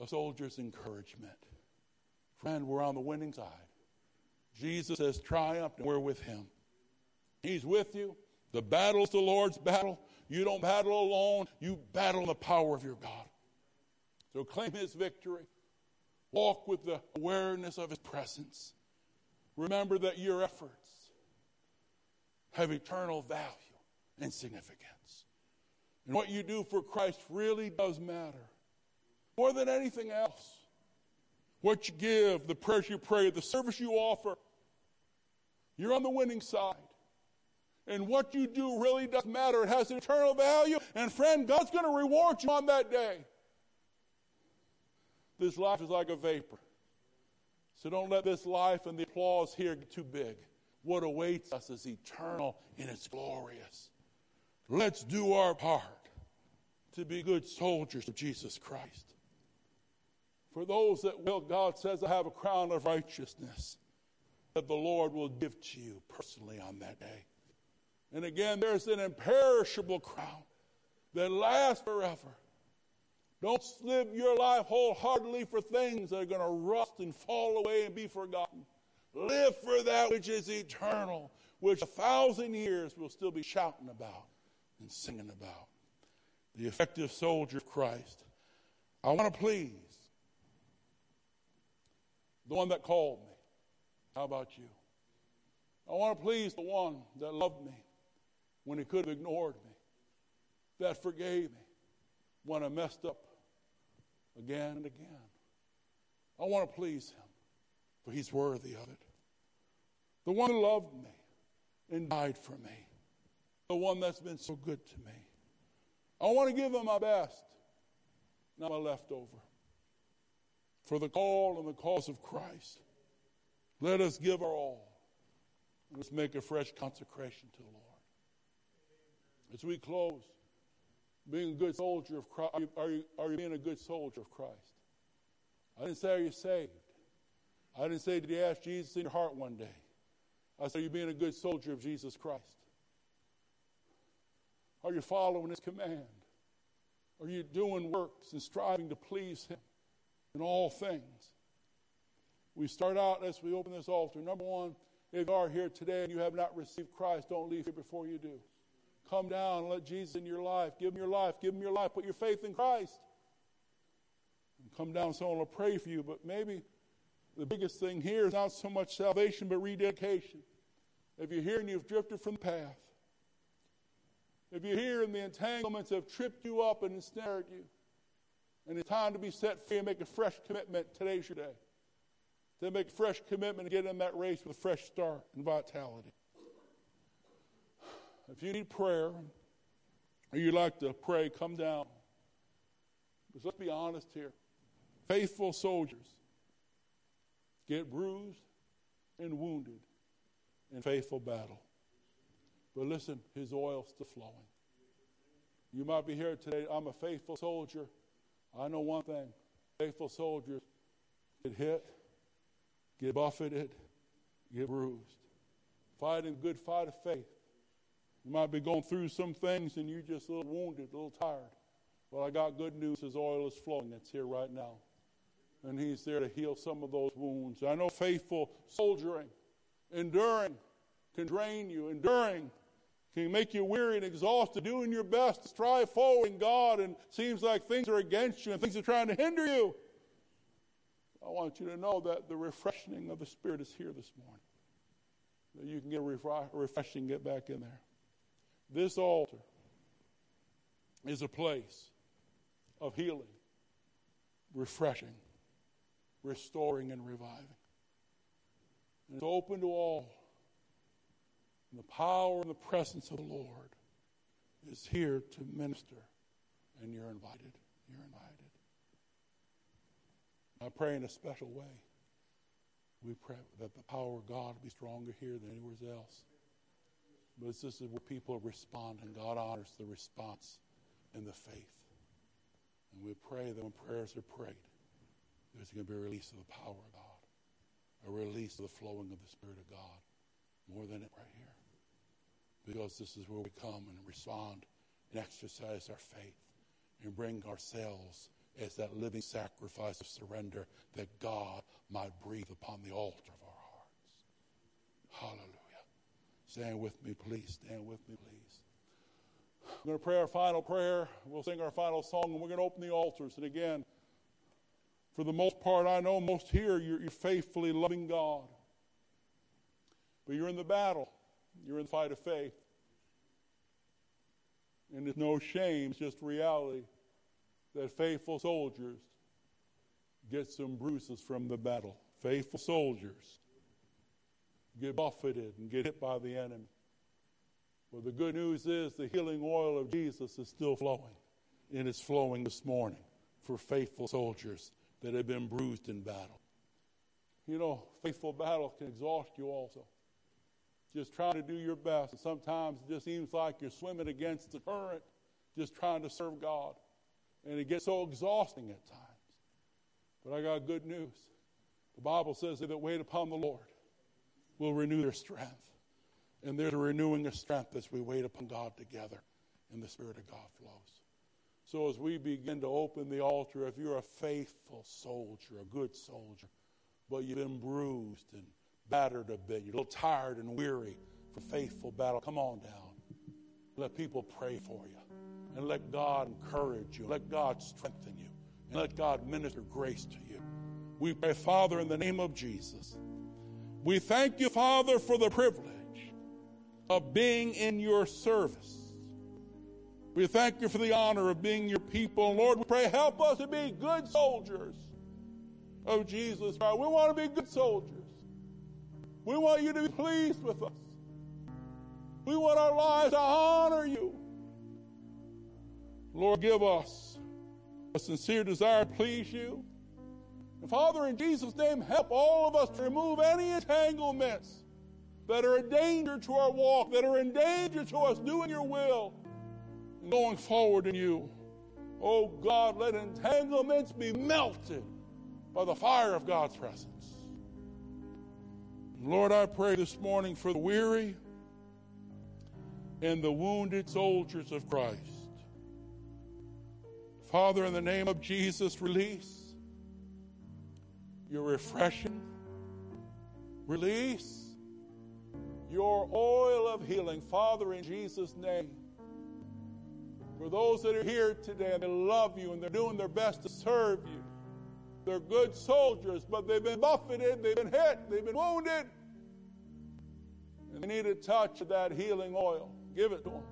a soldier's encouragement. Friend, we're on the winning side. Jesus has triumphed and we're with him. He's with you. The battle's the Lord's battle. You don't battle alone, you battle the power of your God. So claim his victory. Walk with the awareness of his presence. Remember that your efforts have eternal value and significance. And what you do for Christ really does matter. More than anything else. What you give, the prayers you pray, the service you offer, you're on the winning side. And what you do really does matter. It has eternal value. And friend, God's going to reward you on that day. This life is like a vapor. So don't let this life and the applause here get too big. What awaits us is eternal and it's glorious. Let's do our part to be good soldiers of Jesus Christ. For those that will, God says, I have a crown of righteousness that the Lord will give to you personally on that day. And again, there's an imperishable crown that lasts forever. Don't live your life wholeheartedly for things that are going to rust and fall away and be forgotten. Live for that which is eternal, which a thousand years will still be shouting about and singing about. The effective soldier of Christ. I want to please the one that called me. How about you? I want to please the one that loved me when he could have ignored me, that forgave me when I messed up again and again. I want to please him, for he's worthy of it. The one who loved me and died for me the one that's been so good to me. I want to give him my best. not my leftover. For the call and the cause of Christ, let us give our all. Let's make a fresh consecration to the Lord. As we close, being a good soldier of Christ, are you, are you, are you being a good soldier of Christ? I didn't say, Are you saved? I didn't say, Did you ask Jesus in your heart one day? I said, Are you being a good soldier of Jesus Christ? Are you following his command? Are you doing works and striving to please him in all things? We start out as we open this altar. Number one, if you are here today and you have not received Christ, don't leave here before you do. Come down and let Jesus in your life. Give him your life. Give him your life. Put your faith in Christ. And come down, someone will pray for you. But maybe the biggest thing here is not so much salvation, but rededication. If you're here and you've drifted from the path, if you're here and the entanglements have tripped you up and ensnared you, and it's time to be set free and make a fresh commitment, today's your day. To make a fresh commitment and get in that race with a fresh start and vitality. If you need prayer or you'd like to pray, come down. Because let's be honest here. Faithful soldiers get bruised and wounded in faithful battle. But listen, his oil's still flowing. You might be here today. I'm a faithful soldier. I know one thing faithful soldiers get hit, get buffeted, get bruised. Fighting good fight of faith. You might be going through some things and you're just a little wounded, a little tired. Well, I got good news. His oil is flowing. It's here right now. And He's there to heal some of those wounds. I know faithful soldiering, enduring, can drain you. Enduring can make you weary and exhausted, doing your best to strive forward in God, and seems like things are against you and things are trying to hinder you. I want you to know that the refreshing of the Spirit is here this morning. That you can get a refreshing, get back in there. This altar is a place of healing, refreshing, restoring, and reviving. And it's open to all. And the power and the presence of the Lord is here to minister, and you're invited. You're invited. I pray in a special way. We pray that the power of God be stronger here than anywhere else. But this is where people respond, and God honors the response and the faith. And we pray that when prayers are prayed, there's going to be a release of the power of God, a release of the flowing of the Spirit of God, more than it right here. Because this is where we come and respond and exercise our faith and bring ourselves as that living sacrifice of surrender that God might breathe upon the altar of our hearts. Hallelujah. Stand with me, please. Stand with me, please. We're going to pray our final prayer. We'll sing our final song, and we're going to open the altars. And again, for the most part, I know most here you're, you're faithfully loving God. But you're in the battle, you're in the fight of faith. And there's no shame, it's just reality that faithful soldiers get some bruises from the battle. Faithful soldiers get buffeted and get hit by the enemy. Well, the good news is the healing oil of Jesus is still flowing, and it's flowing this morning for faithful soldiers that have been bruised in battle. You know, faithful battle can exhaust you also. Just trying to do your best. Sometimes it just seems like you're swimming against the current, just trying to serve God. And it gets so exhausting at times. But I got good news. The Bible says that wait upon the Lord will renew their strength. And there's a renewing of strength as we wait upon God together and the Spirit of God flows. So as we begin to open the altar, if you're a faithful soldier, a good soldier, but you've been bruised and battered a bit, you're a little tired and weary from faithful battle, come on down. Let people pray for you. And let God encourage you. Let God strengthen you. And let God minister grace to you. We pray, Father, in the name of Jesus. We thank you, Father, for the privilege of being in your service. We thank you for the honor of being your people. And Lord, we pray, help us to be good soldiers of Jesus Christ. We want to be good soldiers. We want you to be pleased with us. We want our lives to honor you. Lord, give us a sincere desire to please you. And Father, in Jesus' name, help all of us to remove any entanglements that are a danger to our walk, that are in danger to us doing your will and going forward in you. Oh God, let entanglements be melted by the fire of God's presence. Lord, I pray this morning for the weary and the wounded soldiers of Christ. Father, in the name of Jesus, release your refreshing, release your oil of healing. Father, in Jesus' name, for those that are here today and they love you and they're doing their best to serve you, they're good soldiers, but they've been buffeted, they've been hit, they've been wounded, and they need a touch of that healing oil. Give it to them.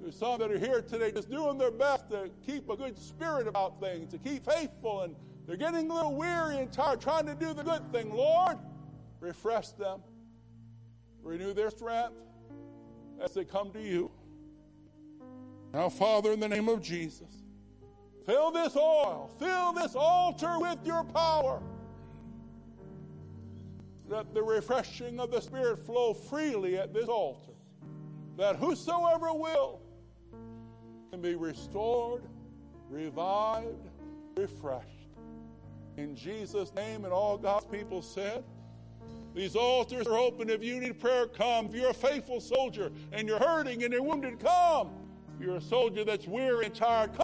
There's some that are here today just doing their best to keep a good spirit about things, to keep faithful, and they're getting a little weary and tired trying to do the good thing. Lord, refresh them, renew their strength as they come to you. Now, Father, in the name of Jesus, fill this oil, fill this altar with your power. Let the refreshing of the Spirit flow freely at this altar, that whosoever will can be restored, revived, refreshed. In Jesus' name, and all God's people said, these altars are open. If you need prayer, come. If you're a faithful soldier and you're hurting and you're wounded, come. If you're a soldier that's weary and tired, come.